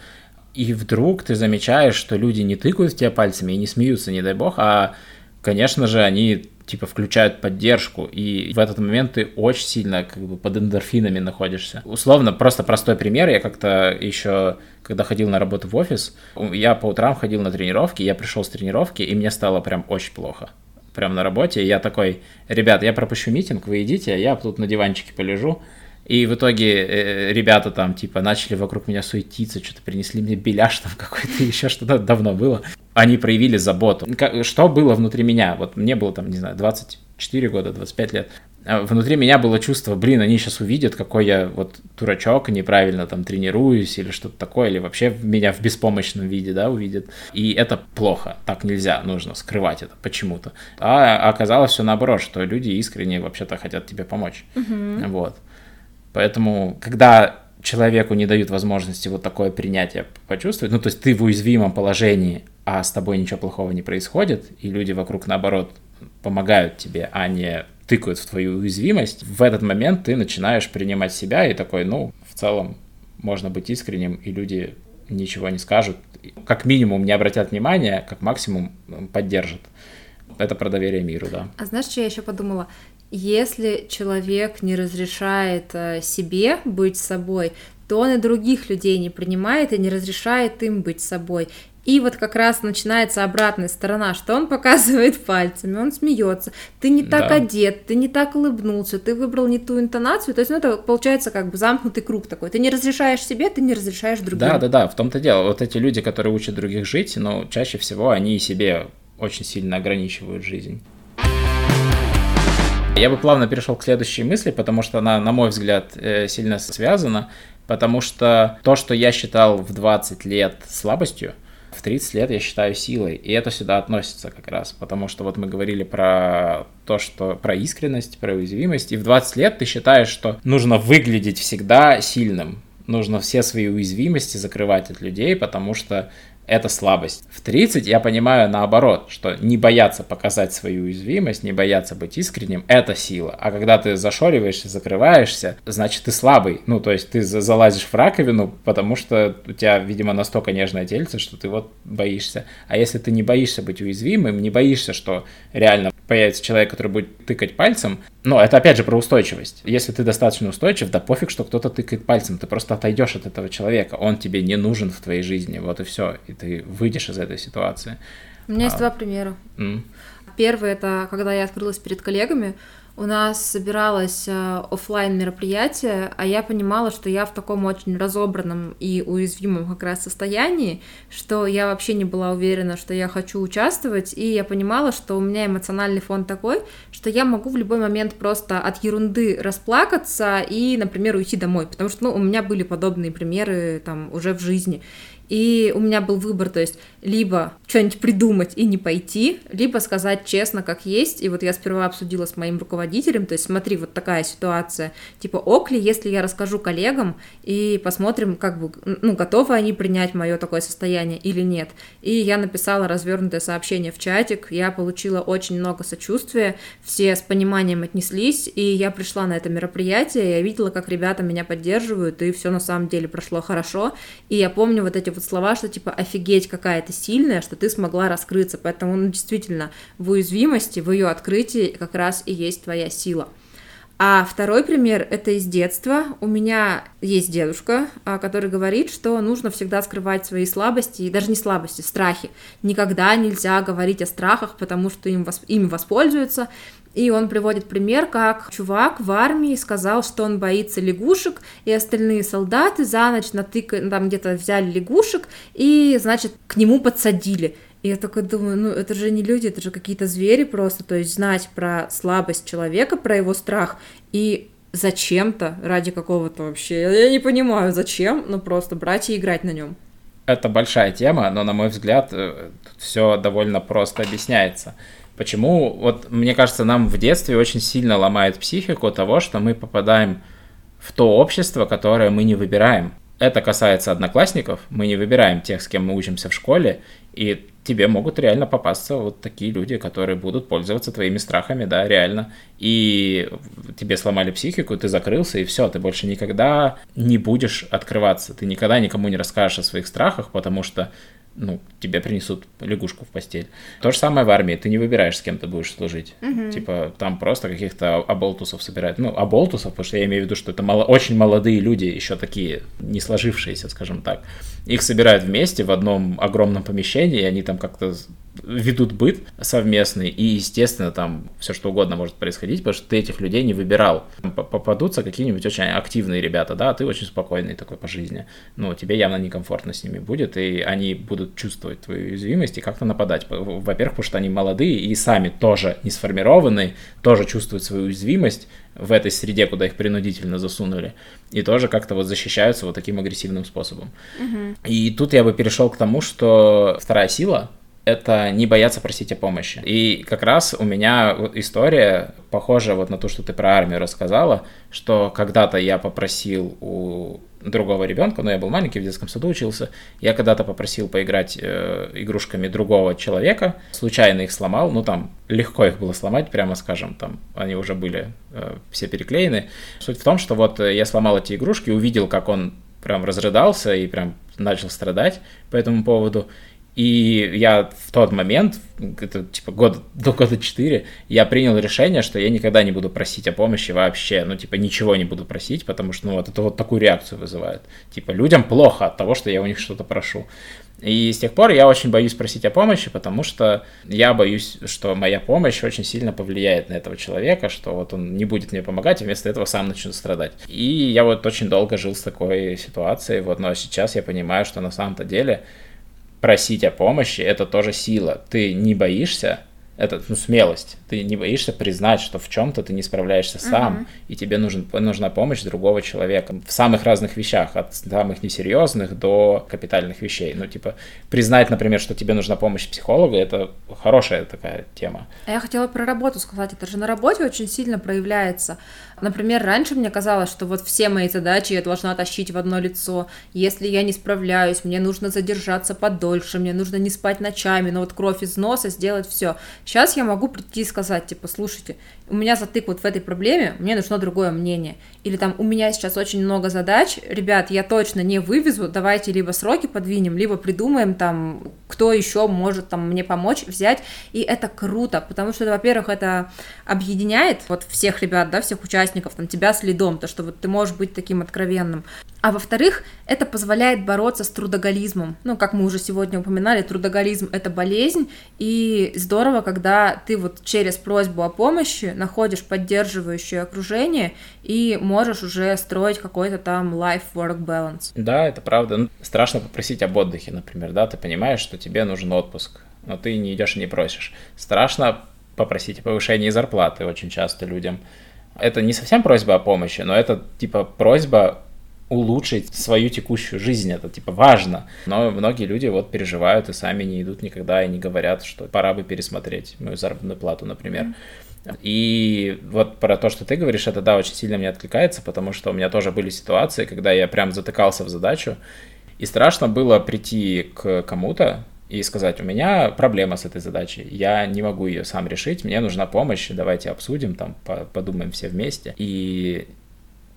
и вдруг ты замечаешь, что люди не тыкают в тебя пальцами и не смеются, не дай бог, а, конечно же, они типа включают поддержку, и в этот момент ты очень сильно как бы под эндорфинами находишься. Условно, просто простой пример, я как-то еще, когда ходил на работу в офис, я по утрам ходил на тренировки, я пришел с тренировки, и мне стало прям очень плохо прям на работе, и я такой, ребят, я пропущу митинг, вы идите, а я тут на диванчике полежу. И в итоге э, ребята там, типа, начали вокруг меня суетиться, что-то принесли мне беляш там какой-то, еще что-то давно было. Они проявили заботу. Что было внутри меня? Вот мне было там, не знаю, 24 года, 25 лет. А внутри меня было чувство, блин, они сейчас увидят, какой я вот дурачок, неправильно там тренируюсь или что-то такое, или вообще меня в беспомощном виде, да, увидят. И это плохо, так нельзя, нужно скрывать это почему-то. А оказалось все наоборот, что люди искренне вообще-то хотят тебе помочь. Угу. Вот. Поэтому, когда человеку не дают возможности вот такое принятие почувствовать, ну, то есть ты в уязвимом положении, а с тобой ничего плохого не происходит, и люди вокруг, наоборот, помогают тебе, а не тыкают в твою уязвимость, в этот момент ты начинаешь принимать себя и такой, ну, в целом можно быть искренним, и люди ничего не скажут, как минимум не обратят внимания, как максимум поддержат. Это про доверие миру, да. А знаешь, что я еще подумала? Если человек не разрешает э, себе быть собой, то он и других людей не принимает и не разрешает им быть собой. И вот как раз начинается обратная сторона, что он показывает пальцами, он смеется, ты не так да. одет, ты не так улыбнулся, ты выбрал не ту интонацию, то есть ну, это получается как бы замкнутый круг такой, ты не разрешаешь себе, ты не разрешаешь другим. Да, да, да, в том-то дело, вот эти люди, которые учат других жить, но ну, чаще всего они себе очень сильно ограничивают жизнь. Я бы плавно перешел к следующей мысли, потому что она, на мой взгляд, э, сильно связана, потому что то, что я считал в 20 лет слабостью, в 30 лет я считаю силой. И это сюда относится как раз, потому что вот мы говорили про то, что про искренность, про уязвимость, и в 20 лет ты считаешь, что нужно выглядеть всегда сильным, нужно все свои уязвимости закрывать от людей, потому что это слабость. В 30 я понимаю наоборот, что не бояться показать свою уязвимость, не бояться быть искренним, это сила. А когда ты зашориваешься, закрываешься, значит ты слабый. Ну, то есть ты залазишь в раковину, потому что у тебя, видимо, настолько нежное тельце, что ты вот боишься. А если ты не боишься быть уязвимым, не боишься, что реально появится человек, который будет тыкать пальцем, но это опять же про устойчивость. Если ты достаточно устойчив, да пофиг, что кто-то тыкает пальцем, ты просто отойдешь от этого человека, он тебе не нужен в твоей жизни, вот и все, и ты выйдешь из этой ситуации. У меня а, есть два примера. Mm. Первый это когда я открылась перед коллегами, у нас собиралось э, офлайн мероприятие, а я понимала, что я в таком очень разобранном и уязвимом как раз состоянии, что я вообще не была уверена, что я хочу участвовать, и я понимала, что у меня эмоциональный фон такой, что я могу в любой момент просто от ерунды расплакаться и, например, уйти домой, потому что, ну, у меня были подобные примеры там уже в жизни. И у меня был выбор, то есть либо что-нибудь придумать и не пойти, либо сказать честно, как есть. И вот я сперва обсудила с моим руководителем, то есть смотри, вот такая ситуация, типа ок ли, если я расскажу коллегам и посмотрим, как бы, ну, готовы они принять мое такое состояние или нет. И я написала развернутое сообщение в чатик, я получила очень много сочувствия, все с пониманием отнеслись, и я пришла на это мероприятие, я видела, как ребята меня поддерживают, и все на самом деле прошло хорошо. И я помню вот эти вот слова, что типа офигеть, какая ты сильная, что ты смогла раскрыться. Поэтому, ну, действительно, в уязвимости, в ее открытии как раз и есть твоя сила. А второй пример это из детства. У меня есть дедушка, а, который говорит, что нужно всегда скрывать свои слабости, и даже не слабости, страхи. Никогда нельзя говорить о страхах, потому что им, ими воспользуются. И он приводит пример, как чувак в армии сказал, что он боится лягушек, и остальные солдаты за ночь натыкали, там где-то взяли лягушек, и, значит, к нему подсадили. И я такой думаю, ну это же не люди, это же какие-то звери просто, то есть знать про слабость человека, про его страх, и зачем-то, ради какого-то вообще, я не понимаю, зачем, но просто брать и играть на нем. Это большая тема, но, на мой взгляд, э, все довольно просто объясняется. Почему, вот мне кажется, нам в детстве очень сильно ломает психику того, что мы попадаем в то общество, которое мы не выбираем. Это касается одноклассников, мы не выбираем тех, с кем мы учимся в школе, и тебе могут реально попасться вот такие люди, которые будут пользоваться твоими страхами, да, реально. И тебе сломали психику, ты закрылся, и все, ты больше никогда не будешь открываться, ты никогда никому не расскажешь о своих страхах, потому что ну, тебе принесут лягушку в постель. То же самое в армии, ты не выбираешь, с кем ты будешь служить. Угу. Типа, там просто каких-то оболтусов собирают. Ну, оболтусов, потому что я имею в виду, что это мало, очень молодые люди, еще такие не сложившиеся, скажем так. Их собирают вместе в одном огромном помещении, и они там как-то ведут быт совместный, и, естественно, там все что угодно может происходить, потому что ты этих людей не выбирал. Попадутся какие-нибудь очень активные ребята, да, а ты очень спокойный такой по жизни. Ну, тебе явно некомфортно с ними будет, и они будут чувствовать твою уязвимость и как-то нападать. Во-первых, потому что они молодые и сами тоже не сформированы, тоже чувствуют свою уязвимость в этой среде, куда их принудительно засунули, и тоже как-то вот защищаются вот таким агрессивным способом. Угу. И тут я бы перешел к тому, что вторая сила — это не бояться просить о помощи. И как раз у меня история похожа вот на то, что ты про армию рассказала, что когда-то я попросил у другого ребенка, но я был маленький, в детском саду учился, я когда-то попросил поиграть э, игрушками другого человека, случайно их сломал, ну там легко их было сломать, прямо скажем, там они уже были э, все переклеены. Суть в том, что вот я сломал эти игрушки, увидел, как он прям разрыдался и прям начал страдать по этому поводу, и я в тот момент, это типа год, до года 4, я принял решение, что я никогда не буду просить о помощи вообще, ну типа ничего не буду просить, потому что ну вот это вот такую реакцию вызывает. Типа людям плохо от того, что я у них что-то прошу. И с тех пор я очень боюсь просить о помощи, потому что я боюсь, что моя помощь очень сильно повлияет на этого человека, что вот он не будет мне помогать, и вместо этого сам начнет страдать. И я вот очень долго жил с такой ситуацией, вот, но сейчас я понимаю, что на самом-то деле просить о помощи, это тоже сила. Ты не боишься, это ну, смелость. Ты не боишься признать, что в чем-то ты не справляешься сам, uh-huh. и тебе нужен, нужна помощь другого человека в самых разных вещах, от самых несерьезных до капитальных вещей. Ну, типа, признать, например, что тебе нужна помощь психолога, это хорошая такая тема. А я хотела про работу сказать. Это же на работе очень сильно проявляется. Например, раньше мне казалось, что вот все мои задачи я должна тащить в одно лицо. Если я не справляюсь, мне нужно задержаться подольше, мне нужно не спать ночами, но вот кровь из носа сделать все. Сейчас я могу прийти и сказать, типа, слушайте, у меня затык вот в этой проблеме, мне нужно другое мнение. Или там, у меня сейчас очень много задач, ребят, я точно не вывезу, давайте либо сроки подвинем, либо придумаем там, кто еще может там мне помочь взять. И это круто, потому что, во-первых, это объединяет вот всех ребят, да, всех участников, там, тебя с лидом, то, что вот ты можешь быть таким откровенным. А во-вторых, это позволяет бороться с трудоголизмом. Ну, как мы уже сегодня упоминали, трудоголизм — это болезнь, и здорово, когда ты вот через просьбу о помощи находишь поддерживающее окружение и можешь уже строить какой-то там life-work balance. Да, это правда. Ну, страшно попросить об отдыхе, например, да, ты понимаешь, что тебе нужен отпуск, но ты не идешь и не просишь. Страшно попросить о повышении зарплаты очень часто людям. Это не совсем просьба о помощи, но это типа просьба улучшить свою текущую жизнь, это типа важно. Но многие люди вот переживают и сами не идут никогда и не говорят, что пора бы пересмотреть мою заработную плату, например. И вот про то, что ты говоришь, это да, очень сильно мне откликается, потому что у меня тоже были ситуации, когда я прям затыкался в задачу, и страшно было прийти к кому-то и сказать, у меня проблема с этой задачей, я не могу ее сам решить, мне нужна помощь, давайте обсудим, там, подумаем все вместе. И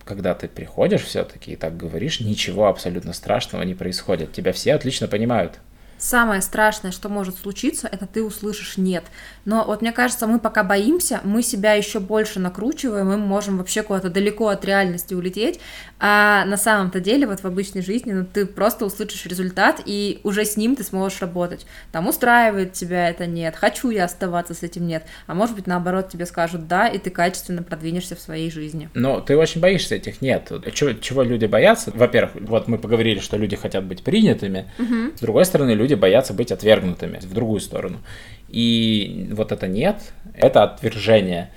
когда ты приходишь все-таки и так говоришь, ничего абсолютно страшного не происходит. Тебя все отлично понимают. Самое страшное, что может случиться, это ты услышишь нет. Но вот мне кажется, мы пока боимся, мы себя еще больше накручиваем, мы можем вообще куда-то далеко от реальности улететь, а на самом-то деле вот в обычной жизни ну, ты просто услышишь результат, и уже с ним ты сможешь работать. Там устраивает тебя это нет, хочу я оставаться с этим нет, а может быть наоборот тебе скажут да, и ты качественно продвинешься в своей жизни. Но ты очень боишься этих нет. Чего, чего люди боятся? Во-первых, вот мы поговорили, что люди хотят быть принятыми, угу. с другой стороны, люди боятся быть отвергнутыми в другую сторону. И вот это нет, это отвержение.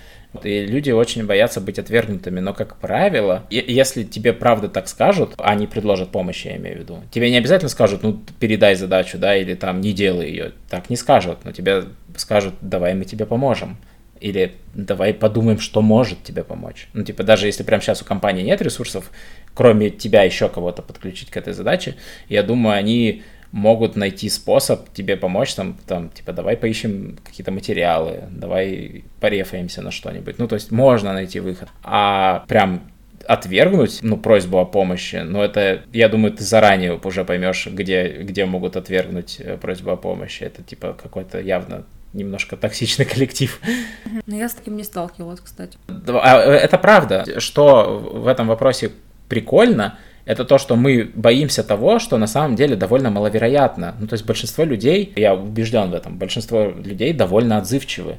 И люди очень боятся быть отвергнутыми, но, как правило, если тебе правда так скажут, они предложат помощь, я имею в виду. Тебе не обязательно скажут, ну, передай задачу, да, или там, не делай ее. Так не скажут, но тебе скажут, давай мы тебе поможем. Или давай подумаем, что может тебе помочь. Ну, типа, даже если прямо сейчас у компании нет ресурсов, кроме тебя еще кого-то подключить к этой задаче, я думаю, они могут найти способ тебе помочь, там, там, типа, давай поищем какие-то материалы, давай порефаемся на что-нибудь. Ну, то есть можно найти выход. А прям отвергнуть, ну, просьбу о помощи, ну, это, я думаю, ты заранее уже поймешь, где, где могут отвергнуть э, просьбу о помощи. Это, типа, какой-то явно немножко токсичный коллектив. Ну, я с таким не сталкивалась, кстати. А, э, это правда. Что в этом вопросе прикольно, это то, что мы боимся того, что на самом деле довольно маловероятно. Ну, то есть большинство людей, я убежден в этом, большинство людей довольно отзывчивы.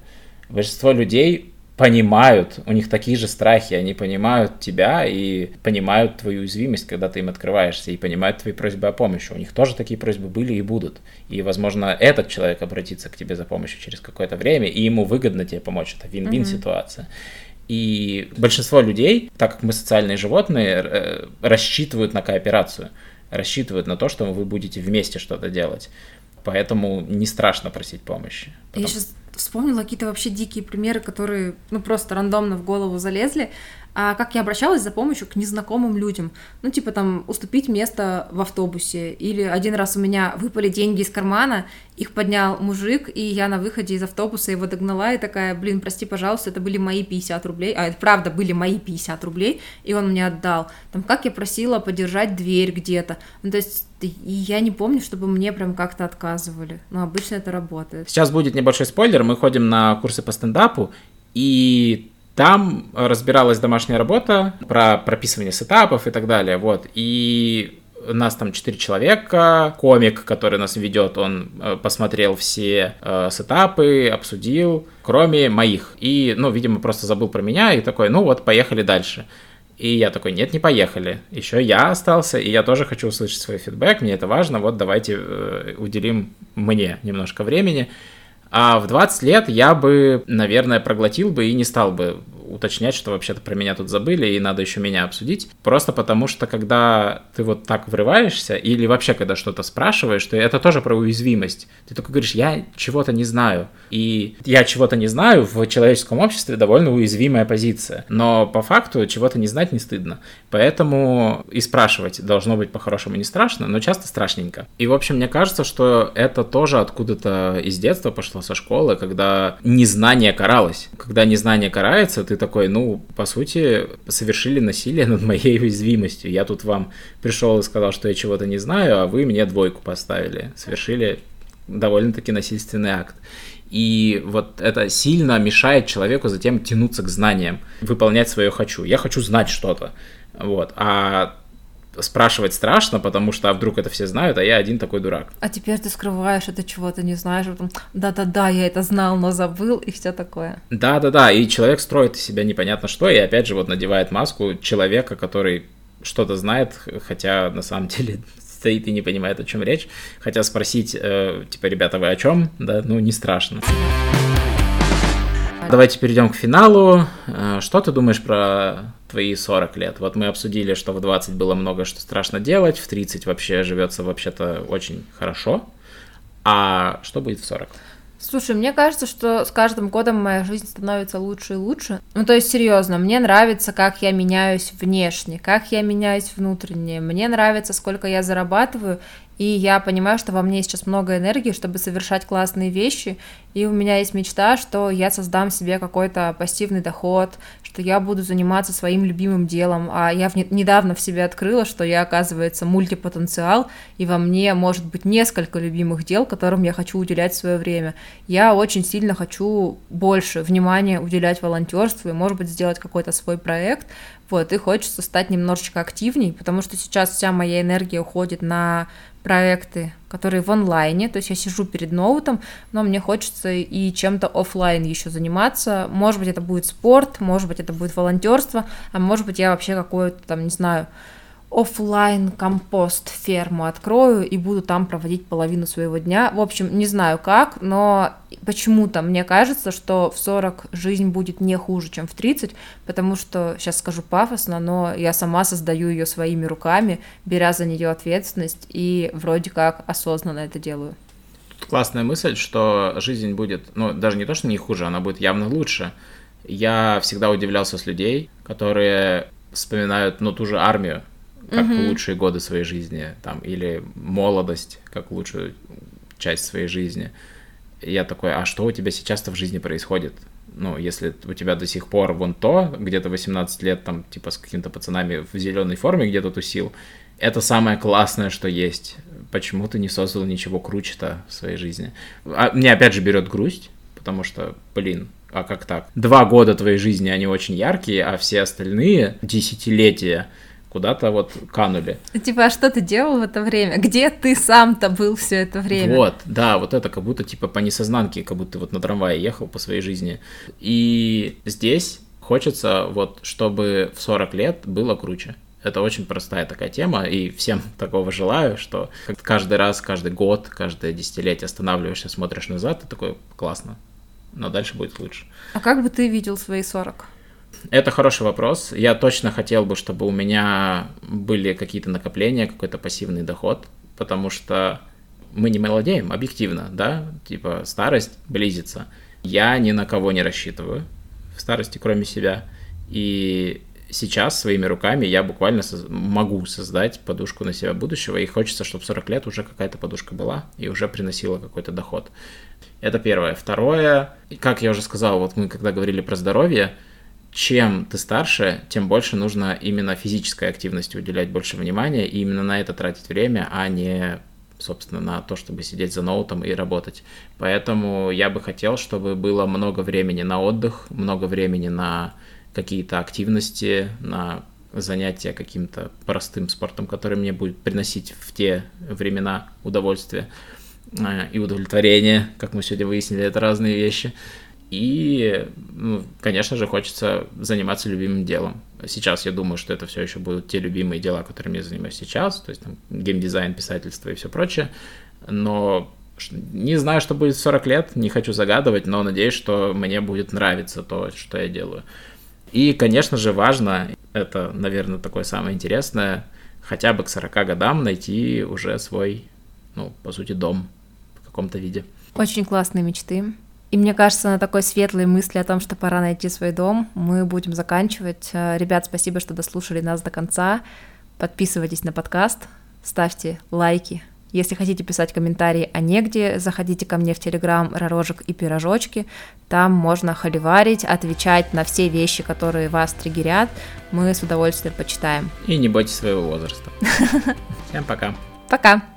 Большинство людей понимают, у них такие же страхи, они понимают тебя и понимают твою уязвимость, когда ты им открываешься, и понимают твои просьбы о помощи. У них тоже такие просьбы были и будут. И, возможно, этот человек обратится к тебе за помощью через какое-то время, и ему выгодно тебе помочь. Это вин-вин mm-hmm. ситуация. И большинство людей, так как мы социальные животные, э, рассчитывают на кооперацию, рассчитывают на то, что вы будете вместе что-то делать. Поэтому не страшно просить помощи. Потом... Я сейчас вспомнила какие-то вообще дикие примеры, которые ну просто рандомно в голову залезли а как я обращалась за помощью к незнакомым людям. Ну, типа там уступить место в автобусе. Или один раз у меня выпали деньги из кармана, их поднял мужик, и я на выходе из автобуса его догнала и такая, блин, прости, пожалуйста, это были мои 50 рублей, а это правда были мои 50 рублей, и он мне отдал. Там, как я просила подержать дверь где-то. Ну, то есть я не помню, чтобы мне прям как-то отказывали. Но обычно это работает. Сейчас будет небольшой спойлер. Мы ходим на курсы по стендапу, и там разбиралась домашняя работа про прописывание сетапов и так далее, вот, и нас там четыре человека, комик, который нас ведет, он э, посмотрел все э, сетапы, обсудил, кроме моих. И, ну, видимо, просто забыл про меня и такой, ну вот, поехали дальше. И я такой, нет, не поехали. Еще я остался, и я тоже хочу услышать свой фидбэк, мне это важно, вот давайте э, уделим мне немножко времени. А в 20 лет я бы, наверное, проглотил бы и не стал бы уточнять, что вообще-то про меня тут забыли, и надо еще меня обсудить. Просто потому что, когда ты вот так врываешься, или вообще, когда что-то спрашиваешь, то это тоже про уязвимость. Ты только говоришь, я чего-то не знаю. И я чего-то не знаю в человеческом обществе довольно уязвимая позиция. Но по факту чего-то не знать не стыдно. Поэтому и спрашивать должно быть по-хорошему не страшно, но часто страшненько. И, в общем, мне кажется, что это тоже откуда-то из детства пошло со школы, когда незнание каралось. Когда незнание карается, ты такой, ну, по сути, совершили насилие над моей уязвимостью. Я тут вам пришел и сказал, что я чего-то не знаю, а вы мне двойку поставили. Совершили довольно-таки насильственный акт. И вот это сильно мешает человеку затем тянуться к знаниям, выполнять свое «хочу». Я хочу знать что-то. Вот. А спрашивать страшно, потому что а вдруг это все знают, а я один такой дурак. А теперь ты скрываешь это чего-то, не знаешь, потом, да-да-да, я это знал, но забыл, и все такое. Да-да-да, и человек строит из себя непонятно что, и опять же вот надевает маску человека, который что-то знает, хотя на самом деле стоит и не понимает, о чем речь. Хотя спросить, э, типа, ребята, вы о чем, да, ну, не страшно. Давайте перейдем к финалу. Э, что ты думаешь про твои 40 лет? Вот мы обсудили, что в 20 было много что страшно делать, в 30 вообще живется вообще-то очень хорошо. А что будет в 40? Слушай, мне кажется, что с каждым годом моя жизнь становится лучше и лучше. Ну, то есть, серьезно, мне нравится, как я меняюсь внешне, как я меняюсь внутренне. Мне нравится, сколько я зарабатываю, и я понимаю, что во мне сейчас много энергии, чтобы совершать классные вещи, и у меня есть мечта, что я создам себе какой-то пассивный доход, что я буду заниматься своим любимым делом, а я в, недавно в себе открыла, что я, оказывается, мультипотенциал, и во мне может быть несколько любимых дел, которым я хочу уделять свое время. Я очень сильно хочу больше внимания уделять волонтерству и, может быть, сделать какой-то свой проект, вот, и хочется стать немножечко активней, потому что сейчас вся моя энергия уходит на проекты, которые в онлайне, то есть я сижу перед ноутом, но мне хочется и чем-то офлайн еще заниматься. Может быть, это будет спорт, может быть, это будет волонтерство, а может быть, я вообще какое-то там, не знаю, офлайн компост ферму открою и буду там проводить половину своего дня. В общем, не знаю как, но почему-то мне кажется, что в 40 жизнь будет не хуже, чем в 30, потому что, сейчас скажу пафосно, но я сама создаю ее своими руками, беря за нее ответственность и вроде как осознанно это делаю. Тут классная мысль, что жизнь будет, ну, даже не то, что не хуже, она будет явно лучше. Я всегда удивлялся с людей, которые вспоминают, ну, ту же армию, как угу. лучшие годы своей жизни, там, или молодость, как лучшую часть своей жизни. я такой, а что у тебя сейчас-то в жизни происходит? Ну, если у тебя до сих пор вон то, где-то 18 лет, там, типа, с какими-то пацанами в зеленой форме где-то тусил, это самое классное, что есть. Почему ты не создал ничего круче-то в своей жизни? А мне опять же берет грусть, потому что, блин, а как так? Два года твоей жизни, они очень яркие, а все остальные десятилетия куда-то вот канули. Типа, а что ты делал в это время? Где ты сам-то был все это время? Вот, да, вот это как будто типа по несознанке, как будто вот на трамвае ехал по своей жизни. И здесь хочется вот, чтобы в 40 лет было круче. Это очень простая такая тема, и всем такого желаю, что каждый раз, каждый год, каждое десятилетие останавливаешься, смотришь назад, и такой, классно, но дальше будет лучше. А как бы ты видел свои 40? Это хороший вопрос. Я точно хотел бы, чтобы у меня были какие-то накопления, какой-то пассивный доход, потому что мы не молодеем, объективно, да, типа старость близится. Я ни на кого не рассчитываю в старости, кроме себя. И сейчас своими руками я буквально соз- могу создать подушку на себя будущего, и хочется, чтобы 40 лет уже какая-то подушка была и уже приносила какой-то доход. Это первое. Второе, как я уже сказал, вот мы когда говорили про здоровье, чем ты старше, тем больше нужно именно физической активности уделять больше внимания и именно на это тратить время, а не, собственно, на то, чтобы сидеть за ноутом и работать. Поэтому я бы хотел, чтобы было много времени на отдых, много времени на какие-то активности, на занятия каким-то простым спортом, который мне будет приносить в те времена удовольствие э, и удовлетворение, как мы сегодня выяснили, это разные вещи. И, ну, конечно же, хочется заниматься любимым делом. Сейчас я думаю, что это все еще будут те любимые дела, которыми я занимаюсь сейчас, то есть там геймдизайн, писательство и все прочее. Но не знаю, что будет в 40 лет, не хочу загадывать, но надеюсь, что мне будет нравиться то, что я делаю. И, конечно же, важно, это, наверное, такое самое интересное, хотя бы к 40 годам найти уже свой, ну, по сути, дом в каком-то виде. Очень классные мечты. И мне кажется, на такой светлой мысли о том, что пора найти свой дом, мы будем заканчивать. Э, ребят, спасибо, что дослушали нас до конца. Подписывайтесь на подкаст, ставьте лайки. Если хотите писать комментарии о негде, заходите ко мне в Телеграм «Ророжек и пирожочки». Там можно холиварить, отвечать на все вещи, которые вас триггерят. Мы с удовольствием почитаем. И не бойтесь своего возраста. Всем пока. Пока.